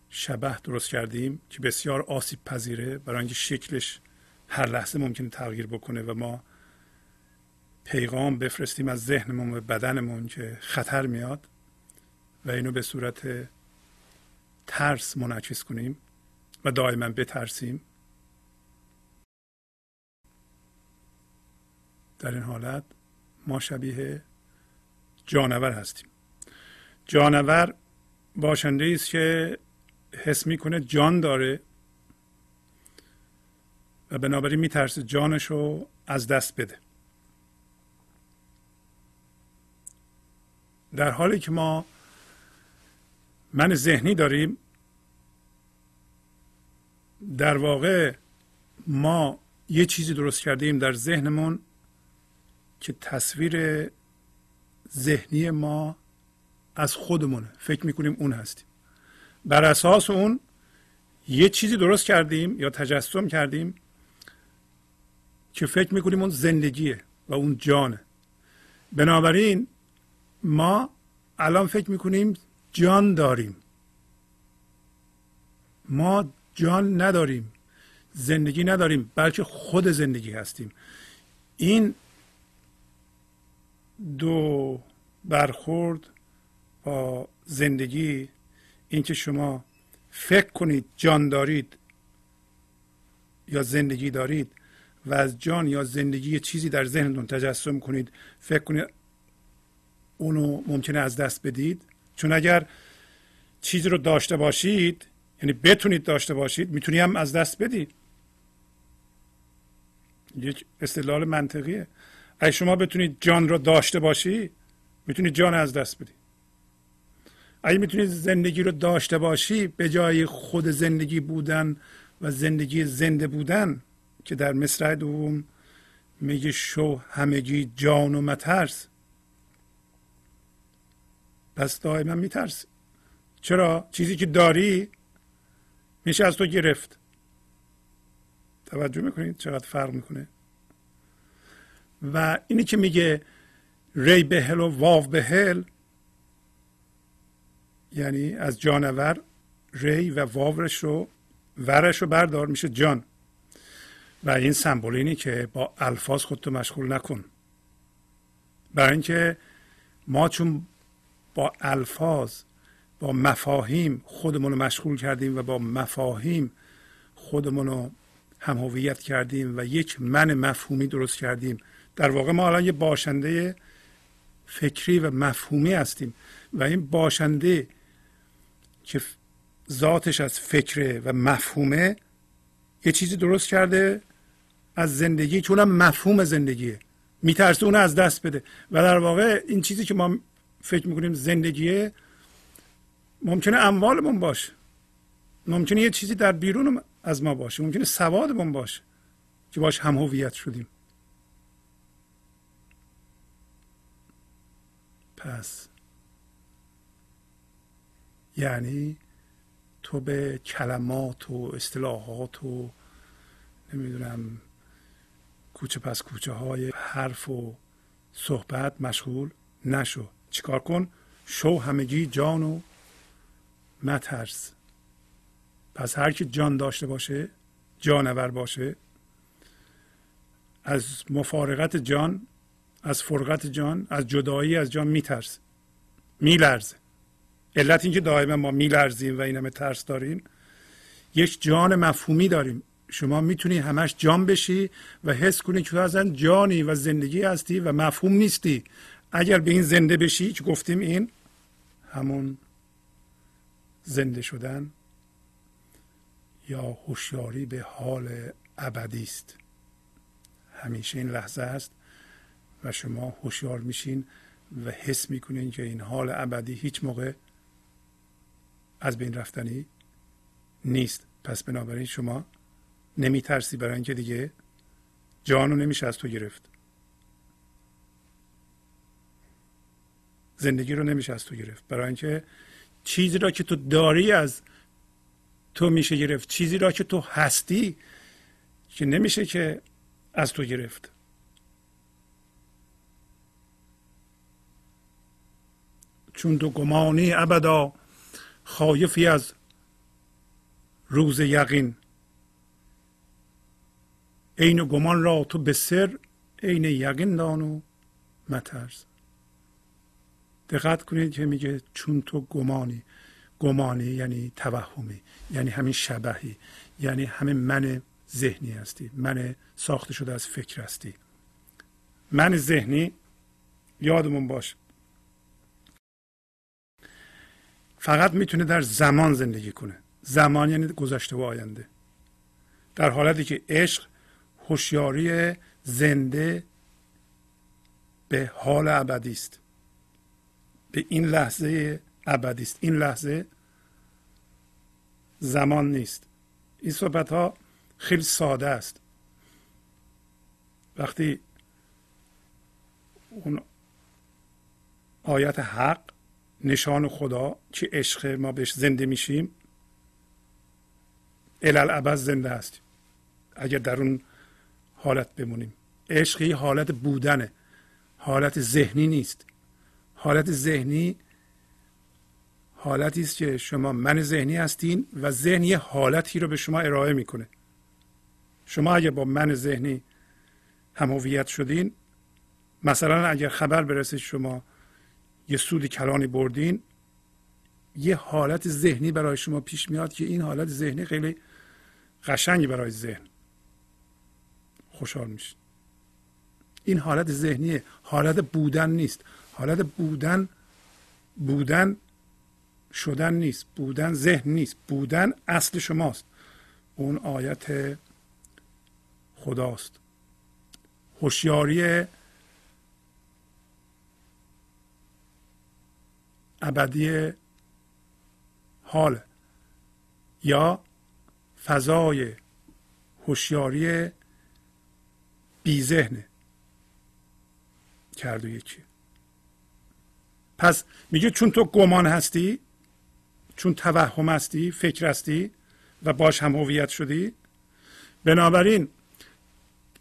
شبه درست کردیم که بسیار آسیب پذیره برای اینکه شکلش هر لحظه ممکنه تغییر بکنه و ما پیغام بفرستیم از ذهنمون و بدنمون که خطر میاد و اینو به صورت ترس منعکس کنیم و دائما بترسیم. در این حالت ما شبیه جانور هستیم. جانور باشنده است که حس می‌کنه جان داره و بنابراین میترسه جانش رو از دست بده. در حالی که ما من ذهنی داریم در واقع ما یه چیزی درست کردیم در ذهنمون که تصویر ذهنی ما از خودمونه. فکر می‌کنیم اون هستیم. بر اساس اون یه چیزی درست کردیم یا تجسم کردیم که فکر می‌کنیم اون زندگیه و اون جانه. بنابراین ما الان فکر می‌کنیم جان داریم. ما جان نداریم زندگی نداریم بلکه خود زندگی هستیم. این دو برخورد با زندگی اینکه شما فکر کنید جان دارید یا زندگی دارید و از جان یا زندگی چیزی در ذهنتون تجسم کنید فکر کنید اونو ممکنه از دست بدید. چون اگر چیزی رو داشته باشید یعنی بتونید داشته باشید می‌تونی هم از دست بدید یک استدلال منطقیه. اگه شما بتونید جان رو داشته باشی می‌تونید جان از دست بدید اگه می‌تونید زندگی رو داشته باشی به جای خود زندگی بودن و زندگی زنده بودن که در مصرع دوم میگه شو همگی جان و مترس. پس دائما میترسی. چرا؟ چیزی که داری میشه از تو گرفت. توجه می‌کنید چقدر فرق می‌کنه؟ و اینی که میگه ری بهل و واو بهل یعنی از جانور ری و واورش رو ورش رو بردار میشه جان. و این سمبول اینی که با الفاظ خودتو مشغول نکن. برای اینکه ما چون با الفاظ با مفاهیم خودمون رو مشغول کردیم و با مفاهیم خودمون رو هم هویت کردیم و یک من مفهومی درست کردیم. در واقع ما الان یه باشنده فکری و مفهومی هستیم و این باشنده که ذاتش از فکره و مفهومه یه چیزی درست کرده از زندگی که اونم مفهوم زندگیه. میترسه اون از دست بده. و در واقع این چیزی که ما فکر می‌کنیم زندگیه ممکنه اموالمون باشه. ممکنه یه چیزی در بیرون از ما باشه. ممکنه سوادمون باشه که باش هم هویت شدیم. پس یعنی تو به کلمات و اصطلاحات و نمی‌دونم کوچه پس کوچه های حرف و صحبت مشغول نشو. چیکار کن؟ شو همگی جان و مترس. پس هر کی جان داشته باشه جانور باشه از مفارقت جان از فرقت جان از جدایی از جان میترسه میلرزه. علت اینکه دائما ما میلرزیم و این همه ترس داریم. یک جان مفهومی داریم. شما می‌تونی همش جان بشی و حس کنی که تو اصلا جانی و زندگی هستی و مفهوم نیستی. اگر به این زنده بشی که گفتیم؟ این همون زنده شدن یا هوشیاری به حال ابدی است. همیشه این لحظه است و شما هوشیار میشین و حس می‌کنین که این حال ابدی هیچ موقع از بین رفتنی نیست. پس بنابراین شما نمیترسی برای اینکه دیگه جانو نمیشه از تو گرفت. زندگی رو نمیشه از تو گرفت. برای اینکه چیزی را که تو داری از تو میشه گرفت چیزی را که تو هستی که نمیشه که از تو گرفت. چون تو گمانی ابدا خایفی از روز یقین. عین گمان را تو به سر عین یقین دان و مترس. دقت کنید که میگه چون تو گمانی گمانی یعنی توهمی یعنی همین شبهی یعنی همین من ذهنی هستی من ساخته شده از فکر هستی. من ذهنی یادمون باش فقط می‌تونه در زمان زندگی کنه. زمان یعنی گذشته و آینده. در حالتی که عشق هوشیاری زنده به حال ابدی است. به این لحظه ابدی است. این لحظه زمان نیست. این صحبت ها خیلی ساده است. وقتی اون آیت حق نشان خدا که عشق ما بهش زنده میشیم. الالعبد زنده هستیم اگر در اون حالت بمونیم. عشق حالت بودنه. حالت ذهنی نیست. حالت ذهنی حالتی است که شما من ذهنی هستین و ذهن یه حالتی رو به شما ارائه می‌کنه. شما اگر با من ذهنی هم هویت شدین مثلا اگر خبر برسه شما یه سود کلانی بردین یه حالت ذهنی برای شما پیش میاد که این حالت ذهنی خیلی قشنگی برای ذهن. خوشحال میشه این حالت ذهنیه حالت بودن نیست. حالت بودن بودن شدن نیست. بودن ذهن نیست. بودن اصل شماست. اون آیت خداست. هوشیاری ابدی حال یا فضای هوشیاری بی ذهنه. کرد و یکی. پس میگه چون تو گمان هستی چون توهم هستی فکر هستی و باش هم هویت شدی بنابراین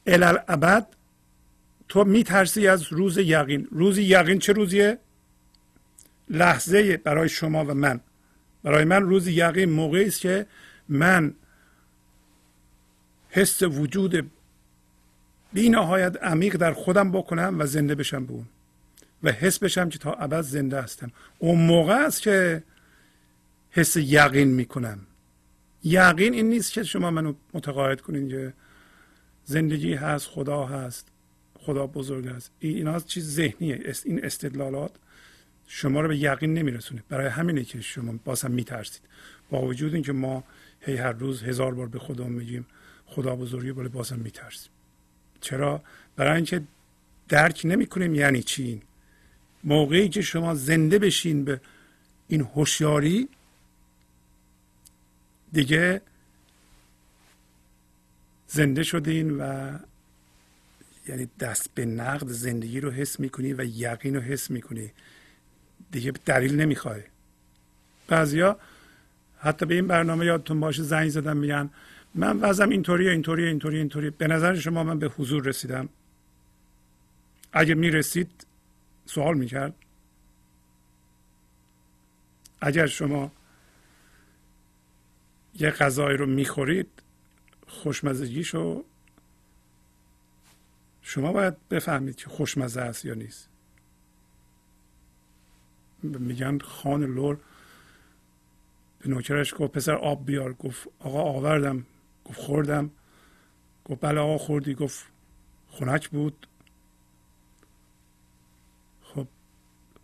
الالعبد تو میترسی از روز یقین. روز یقین چه روزیه؟ لحظه برای شما و من. برای من روز یقین موقعی است که من حس وجود بی نهایت عمیق در خودم بکنم و زنده بشم به اون. و حس بشم که تا ابد زنده هستم. اون موقع است که حس یقین می‌کنم. یقین این نیست که شما منو متقاعد کنین که زندگی هست خدا هست خدا بزرگ است این اینا چیز ذهنیه. این استدلالات شما رو به یقین نمیرسونه. برای همینه که شما باز هم میترسید. با وجود اینکه ما هی هر روز هزار بار به خدا میگیم خدا بزرگی ولی باز هم میترسیم. چرا؟ برای اینکه درک نمی‌کنیم یعنی چی این. موقعی که شما زنده بشین به این هوشیاری دیگه زنده شدین و یعنی دست به نقد زندگی رو حس می‌کنی و یقین رو حس می‌کنی. دیگه دلیل نمی‌خوای. بعضیا حتی به این برنامه یادتون باشه زنگ زدن میگن من وضعم اینطوری اینطوری اینطوری اینطوری به نظر شما من به حضور رسیدم؟ اگه می‌رسید سوال می‌کرد. اگر شما یه غذایی رو می‌خورید خوشمزگیشو شما باید بفهمید که خوشمزه است یا نیست. میگن خان لور. به نوکرش گفت پسر آب بیار. گفت آقا آوردم. گفت خوردم. گفت بله آقا خوردی. گفت خنک بود. خب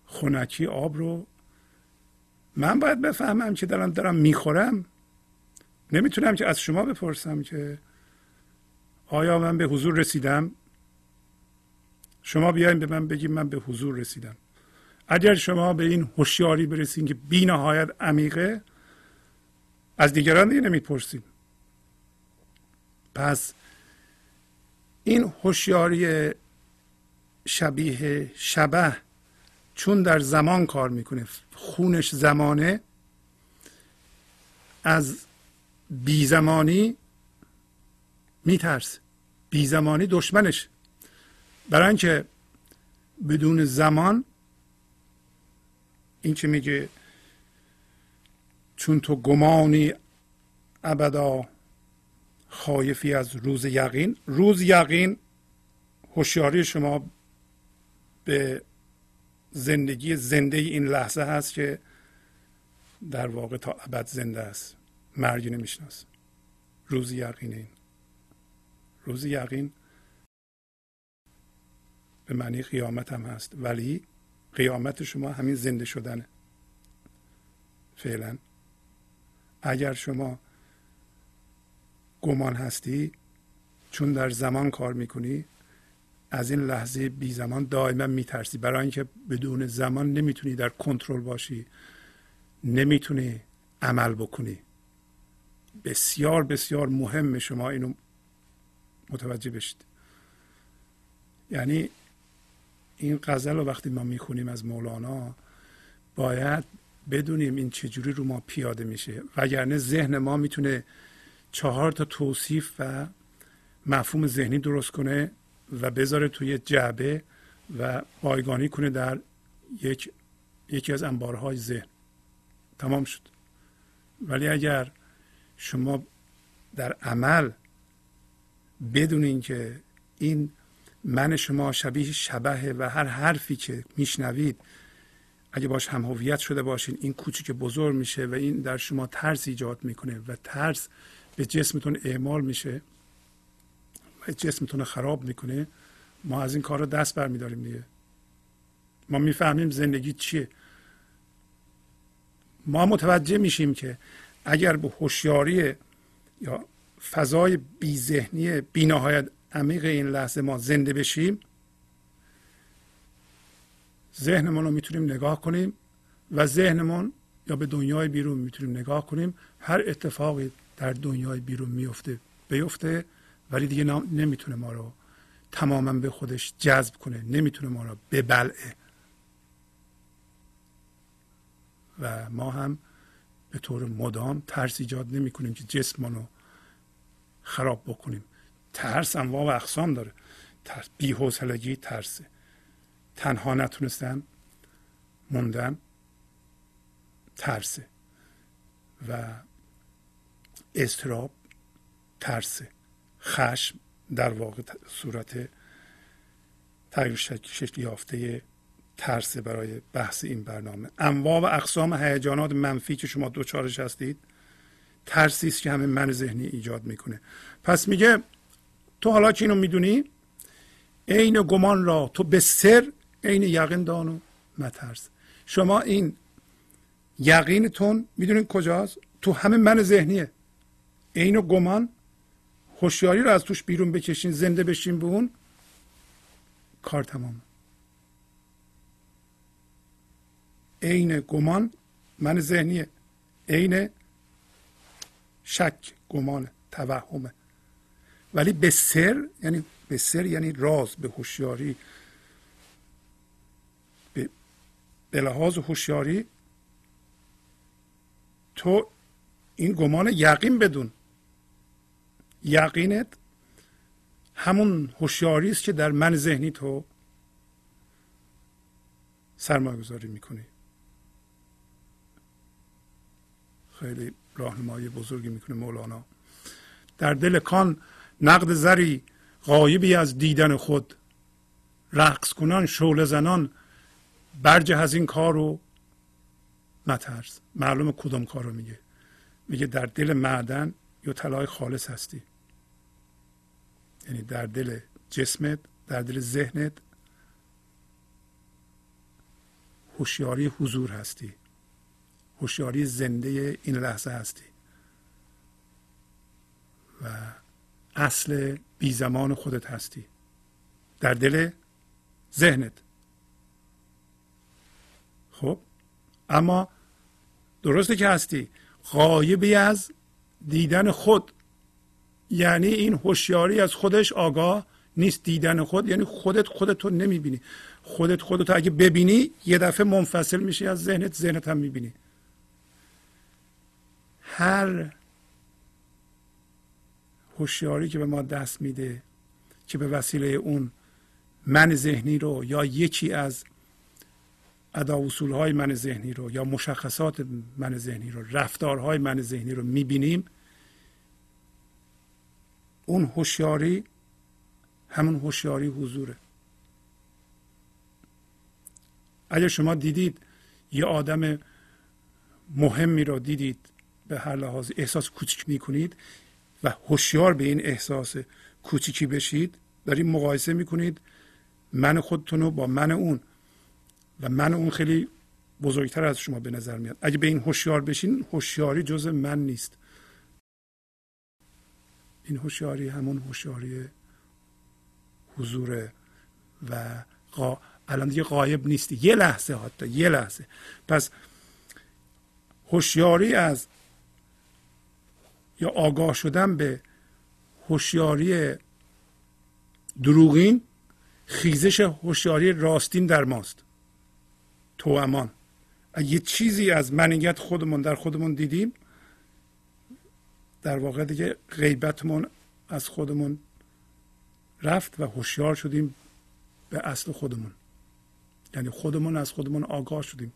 خنکی آب رو من باید بفهمم که دارم دارم می‌خورم. نمی‌تونم که از شما بپرسم که آیا من به حضور رسیدم؟ شما بیاین به من بگید من به حضور رسیدم. اگر شما به این هوشیاری برسید که بی نهایت عمیقه از دیگران دیگه نمی‌پرسید پس این هوشیاری شبیه شبه چون در زمان کار می‌کنه خونش زمانه از بیزمانی میترس بیزمانی دشمنش. برای اینکه بدون زمان این که میگه؟ چون تو گمانی ابدا خایفی از روز یقین. روز یقین هوشیاری شما به زندگی زنده این لحظه هست که در واقع تا ابد زنده است. مرگی نمی‌شناسه روز یقین این. روز یقین به معنی قیامت هم هست. ولی قیامت شما همین زنده شدنه. فعلا. اگر شما گمان هستی چون در زمان کار می‌کنی از این لحظه بی زمان دائما میترسی. برای اینکه بدون زمان نمی‌تونی در کنترل باشی. نمی‌تونی عمل بکنی. بسیار بسیار مهم شما اینو متوجه بشید. یعنی این غزل رو وقتی ما می‌خونیم از مولانا باید بدونیم این چجوری رو ما پیاده میشه. وگرنه ذهن ما می‌تونه چهار تا توصیف و مفهوم ذهنی درست کنه و بذاره توی جعبه و بایگانی کنه در یک یکی از انبارهای ذهن. تمام شد. ولی اگر شما در عمل بدونین که این من شما شبیه شبهه و هر حرفی که میشنوید اگه باش هم هویت شده باشین این کوچیک بزرگ میشه و این در شما ترس ایجاد می‌کنه و ترس به جسمتون اعمال میشه و جسمتون خراب می‌کنه ما از این کار رو دست برمیداریم دیگه. ما می‌فهمیم زندگی چیه. ما متوجه میشیم که اگر به هوشیاری یا فضای بی ذهنی بی نهایت عمیق این لحظه ما زنده بشیم. ذهنمون رو می‌تونیم نگاه کنیم و ذهنمون یا به دنیای بیرون می‌تونیم نگاه کنیم. هر اتفاقی در دنیای بیرون میفته بیفته ولی دیگه نمی‌تونه ما رو تماما به خودش جذب کنه. نمی‌تونه ما رو ببلعه. و ما هم به طور مدام ترس ایجاد نمی کنیم که جسم رو خراب بکنیم. ترس انواع و اقسام داره. ترس بی حوصلگی ترسه. تنها نتونستن موندن ترسه. و استراب ترسه. خشم در واقع صورت تغییر شکل یافته ترسه برای بحث این برنامه. انواع و اقسام هیجانات منفی که شما دوچارش هستید ترسی است که همه من ذهنی ایجاد می‌کنه. پس میگه تو حالا که اینو می‌دونی عین گمان را تو به سر عین یقین دان و مترس. شما این یقینتون می‌دونید کجاست؟ تو همه من ذهنیه. عین گمان هوشیاری رو از توش بیرون بکشین زنده بشین به اون کار تمام. عین گمان من ذهنیه. عین شک گمان توهمه. ولی به سر یعنی به سر یعنی راز به هوشیاری به لحاظ هوشیاری تو این گمان یقین بدون. یقینت همون هوشیاری است که در من ذهنی تو سرمایه گذاری می‌کنی. خیلی راهنمایی بزرگی می‌کنه مولانا. در دل کان نقد زری غایبی از دیدن خود. رقص کنان شعله زنان برجه از این کار رو نترس. معلوم کدوم کار رو میگه. میگه در دل معدن یا طلای خالص هستی. یعنی در دل جسمت در دل ذهنت هوشیاری حضور هستی. هوشیاری زنده این لحظه هستی. و اصل بی زمان خودت هستی. در دل ذهنت. خب اما درسته که هستی. غایبی از دیدن خود. یعنی این هوشیاری از خودش آگاه نیست. دیدن خود یعنی خودت خودت رو نمی‌بینی. خودت خودت اگه ببینی یه دفعه منفصل میشی از ذهنت ذهنت هم می‌بینی. هر هوشیاری که به ما دست میده که به وسیله اون من ذهنی رو یا یکی از ادا های من ذهنی رو یا مشخصات من ذهنی رو رفتارهای من ذهنی رو می‌بینیم اون هوشیاری همون هوشیاری حضوره. اگر شما دیدید یه آدم مهمی رو دیدید به هر لحاظ احساس کوچک می‌کنید و هوشیار به این احساس کوچیکی بشید دارید مقایسه می‌کنید من خودتون رو با من اون و من اون خیلی بزرگتر از شما به نظر میاد. اگه به این هوشیار بشین هوشیاری جز من نیست. این هوشیاری همون هوشیاری حضوره و قا... الان دیگه غایب نیستی. یه لحظه حتی یه لحظه. پس هوشیاری از یا آگاه شدن به هوشیاری دروغین خیزش هوشیاری راستین در ماست. تو امان. اگه چیزی از منیت خودمون در خودمون دیدیم در واقع دیگه غیبتمون از خودمون رفت و هوشیار شدیم به اصل خودمون. یعنی خودمون از خودمون آگاه شدیم.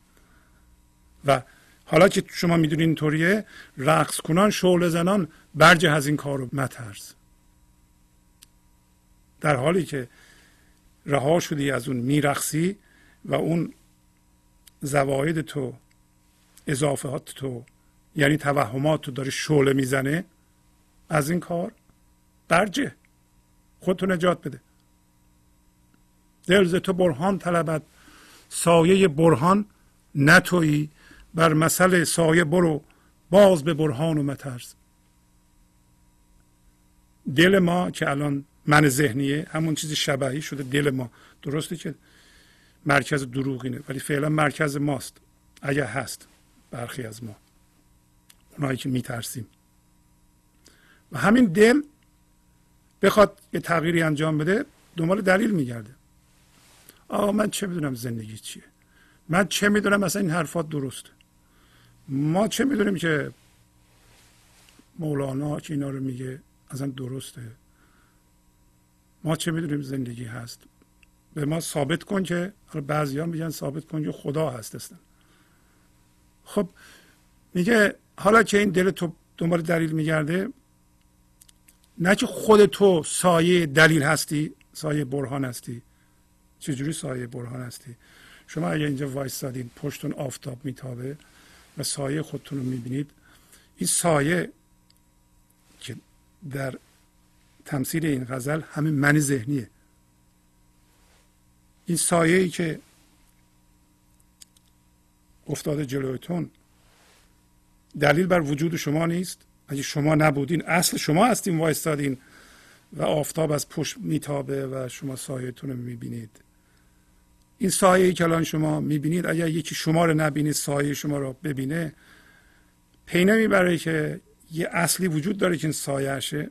و حالا که شما می‌دونین اینطوریه رقص کنان شعله زنان برجه از این کار رو مترس. در حالی که رها شدی از اون میرقصی و اون زواید تو اضافات تو یعنی توهمات تو داره شعله می‌زنه از این کار برجه. خودتو نجات بده. دل تو برهان طلبت سایه برهان نتویی بر مسئله سایه برو باز به برهان و مترز. دل ما که الان من ذهنیه همون چیز شبهی شده دل ما. درسته که مرکز دروغینه ولی فعلا مرکز ماست. اگر هست برخی از ما. اونایی که میترسیم. و همین دل بخواد یه تغییری انجام بده دنبال دلیل میگرده. آقا من چه می‌دونم زندگی چیه؟ من چه می‌دونم مثلا این حرفات درسته؟ ما چه می‌دونیم که مولانا که اینا رو میگه اصلا درسته؟ ما چه می‌دونیم زندگی هست؟ به ما ثابت کن که بعضی ها میگن ثابت کن که خدا هست هستن خب میگه حالا که این دل تو دنبال دلیل میگرده نه که خود تو سایه دلیل هستی سایه برهان هستی. چجوری سایه برهان هستی؟ شما اگه اینجا وایستادین پشتون آفتاب میتابه. و سایه خودتون رو می‌بینید. این سایه که در تمثیل این غزل همین من ذهنیه. این سایه ای که افتاده جلویتون دلیل بر وجود شما نیست. اگه شما نبودین اصل شما هستین وایستادین و آفتاب از پشت میتابه و شما سایهتون رو می‌بینید. این سایه ای که الان شما می‌بینید. اگر یکی شما رو نبینید سایه شما رو ببینه. پی نمی‌بره که یه اصلی وجود داره که این سایهشه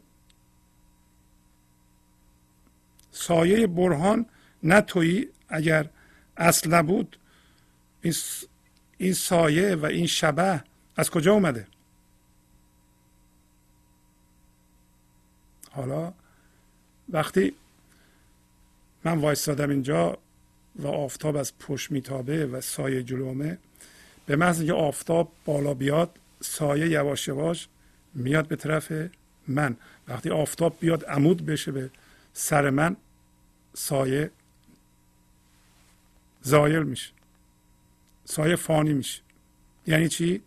سایه برهان نه تویی اگر اصل نبود این سایه و این شبه از کجا اومده؟ حالا وقتی من وایستادم اینجا و آفتاب از پشت میتابه و سایه جلومه به محض اینکه آفتاب بالا بیاد سایه یواش یواش میاد به طرف من. وقتی آفتاب بیاد عمود بشه به سر من سایه زایل میشه. سایه فانی میشه. یعنی چی؟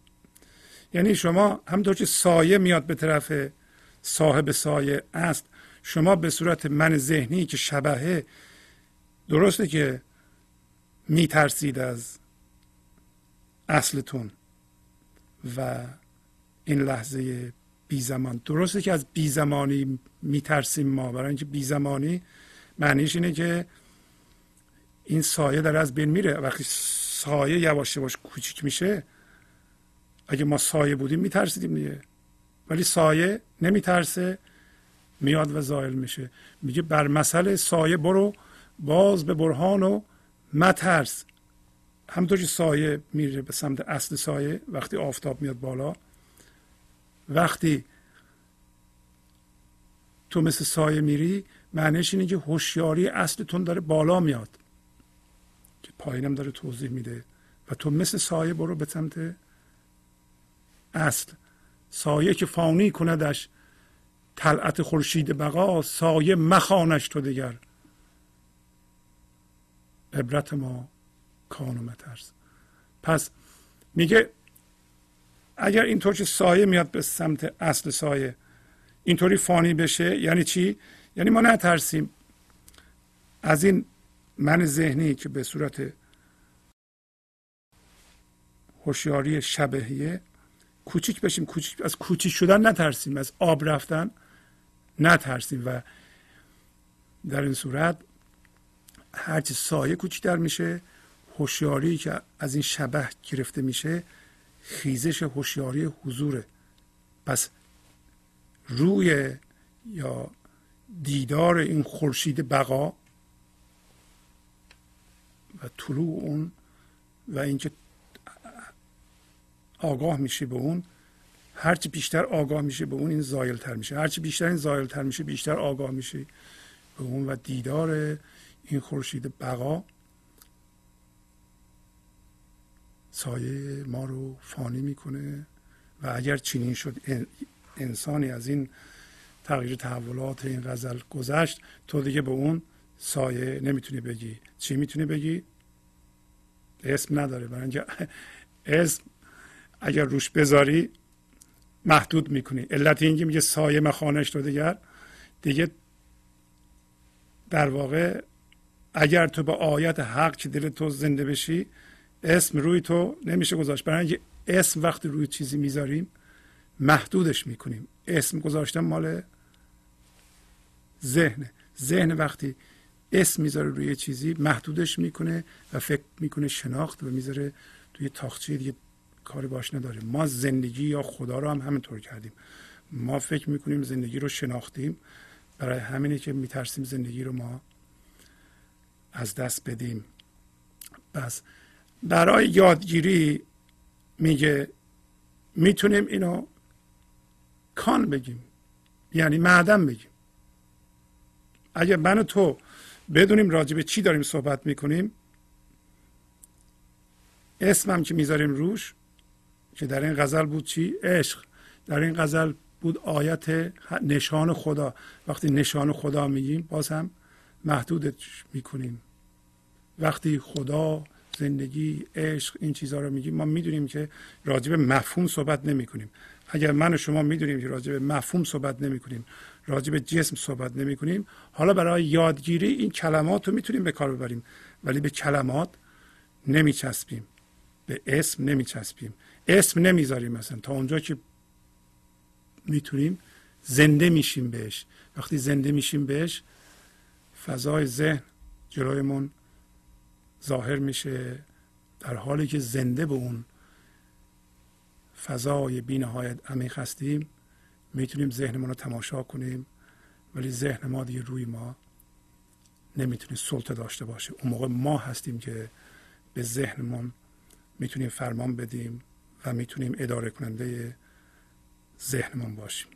یعنی شما همطور که سایه میاد به طرف صاحب سایه است شما به صورت من ذهنی که شبهه درسته که میترسید از اصلتون و این لحظه بی زمان درسته که از بی زمانی میترسیم ما. برای اینکه بی زمانی معنیش اینه که این سایه در از بین میره. وقتی سایه یواش یواش کوچیک میشه اگه ما سایه بودیم میترسیدیم دیگه. ولی سایه نمیترسه میاد و زایل میشه. میگه بر مسئله سایه برو باز به برهان و مترس. همونطور که سایه میره به سمت اصل سایه وقتی آفتاب میاد بالا وقتی تو مثل سایه میری معنیش اینه که هوشیاری اصلتون داره بالا میاد که پایینم داره توضیح میده. و تو مثل سایه برو به سمت اصل. سایه که فانی کندش طلعت خورشید بقا سایه مخانش تو دیگر. عبرت ما کان و مترس. پس میگه اگر اینطور که سایه میاد به سمت اصل سایه اینطوری فانی بشه یعنی چی؟ یعنی ما نترسیم. از این من ذهنی که به صورت هوشیاری شبهیه کوچیک بشیم. کوچیک از کوچیک شدن نترسیم. از آب رفتن نترسیم. و در این صورت هرچی سایه کوچکتر میشه هوشیاری که از این شبه گرفته میشه خیزش هوشیاری حضوره. پس روی یا دیدار این خورشید بقا و طلوع اون و اینکه آگاه میشه به اون هرچی بیشتر آگاه میشه به اون این زایل تر میشه هرچی بیشتر این زایل تر میشه بیشتر آگاه میشه به اون و دیدار این خورشید بقا سایه ما رو فانی می‌کنه و اگر چنین شد انسانی از این تغییر تحولات این غزل گذشت تو دیگه به اون سایه نمی‌تونی بگی. چی می‌تونی بگی؟ اسم نداره. برای اینکه اسم اگر روش بذاری محدود می‌کنی. علت اینکه میگه سایه مخانش تو دیگر دیگه در واقع اگر تو به آیت حق که دل تو زنده بشی اسم روی تو نمیشه گذاشت. برای اینکه اسم وقتی روی چیزی می‌ذاریم محدودش می‌کنیم. اسم گذاشتن مال ذهن ذهن وقتی اسم می‌ذاره روی چیزی محدودش می‌کنه و فکر می‌کنه شناخت و می‌ذاره توی تاخچه دیگه کاری باش نداره. ما زندگی یا خدا رو هم همینطور کردیم. ما فکر می‌کنیم زندگی رو شناختیم. برای همینه که میترسیم زندگی رو ما از دست بدیم. بس برای یادگیری میگه می‌تونیم اینو کان بگیم. یعنی معدن بگیم. اگر من و تو بدونیم راجع به چی داریم صحبت می‌کنیم اسمم که می‌ذاریم روش که در این غزل بود چی؟ عشق. در این غزل بود آیت نشان خدا. وقتی نشان خدا میگیم باز هم محدودش می‌کنیم. وقتی خدا زندگی عشق این چیزها رو میگیم ما می‌دونیم که راجع به مفهوم صحبت نمی کنیم اگر من و شما می‌دونیم که راجع به مفهوم صحبت نمی کنیم راجع به جسم صحبت نمی کنیم حالا برای یادگیری این کلمات رو می‌تونیم به کار ببریم. ولی به کلمات نمیچسبیم. به اسم نمیچسبیم. اسم نمی‌ذاریم مثلا. تا اونجا که می‌تونیم زنده میشیم بهش. وقتی زنده میشیم بهش فضای ذهن جلویمون ظاهر میشه در حالی که زنده به اون فضای بینهایت عمیق هستیم می‌تونیم ذهنمون رو تماشا کنیم ولی ذهن ما دیگه روی ما نمی‌تونه سلطه داشته باشه. اون موقع ما هستیم که به ذهنمون می‌تونیم فرمان بدیم و می‌تونیم اداره کننده ذهنمون باشیم.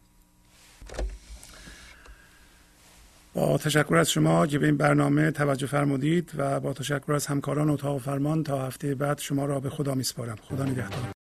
با تشکر از شما که به این برنامه توجه فرمودید و با تشکر از همکاران اتاق فرمان تا هفته بعد شما را به خدا میسپارم. خدا نگهدار.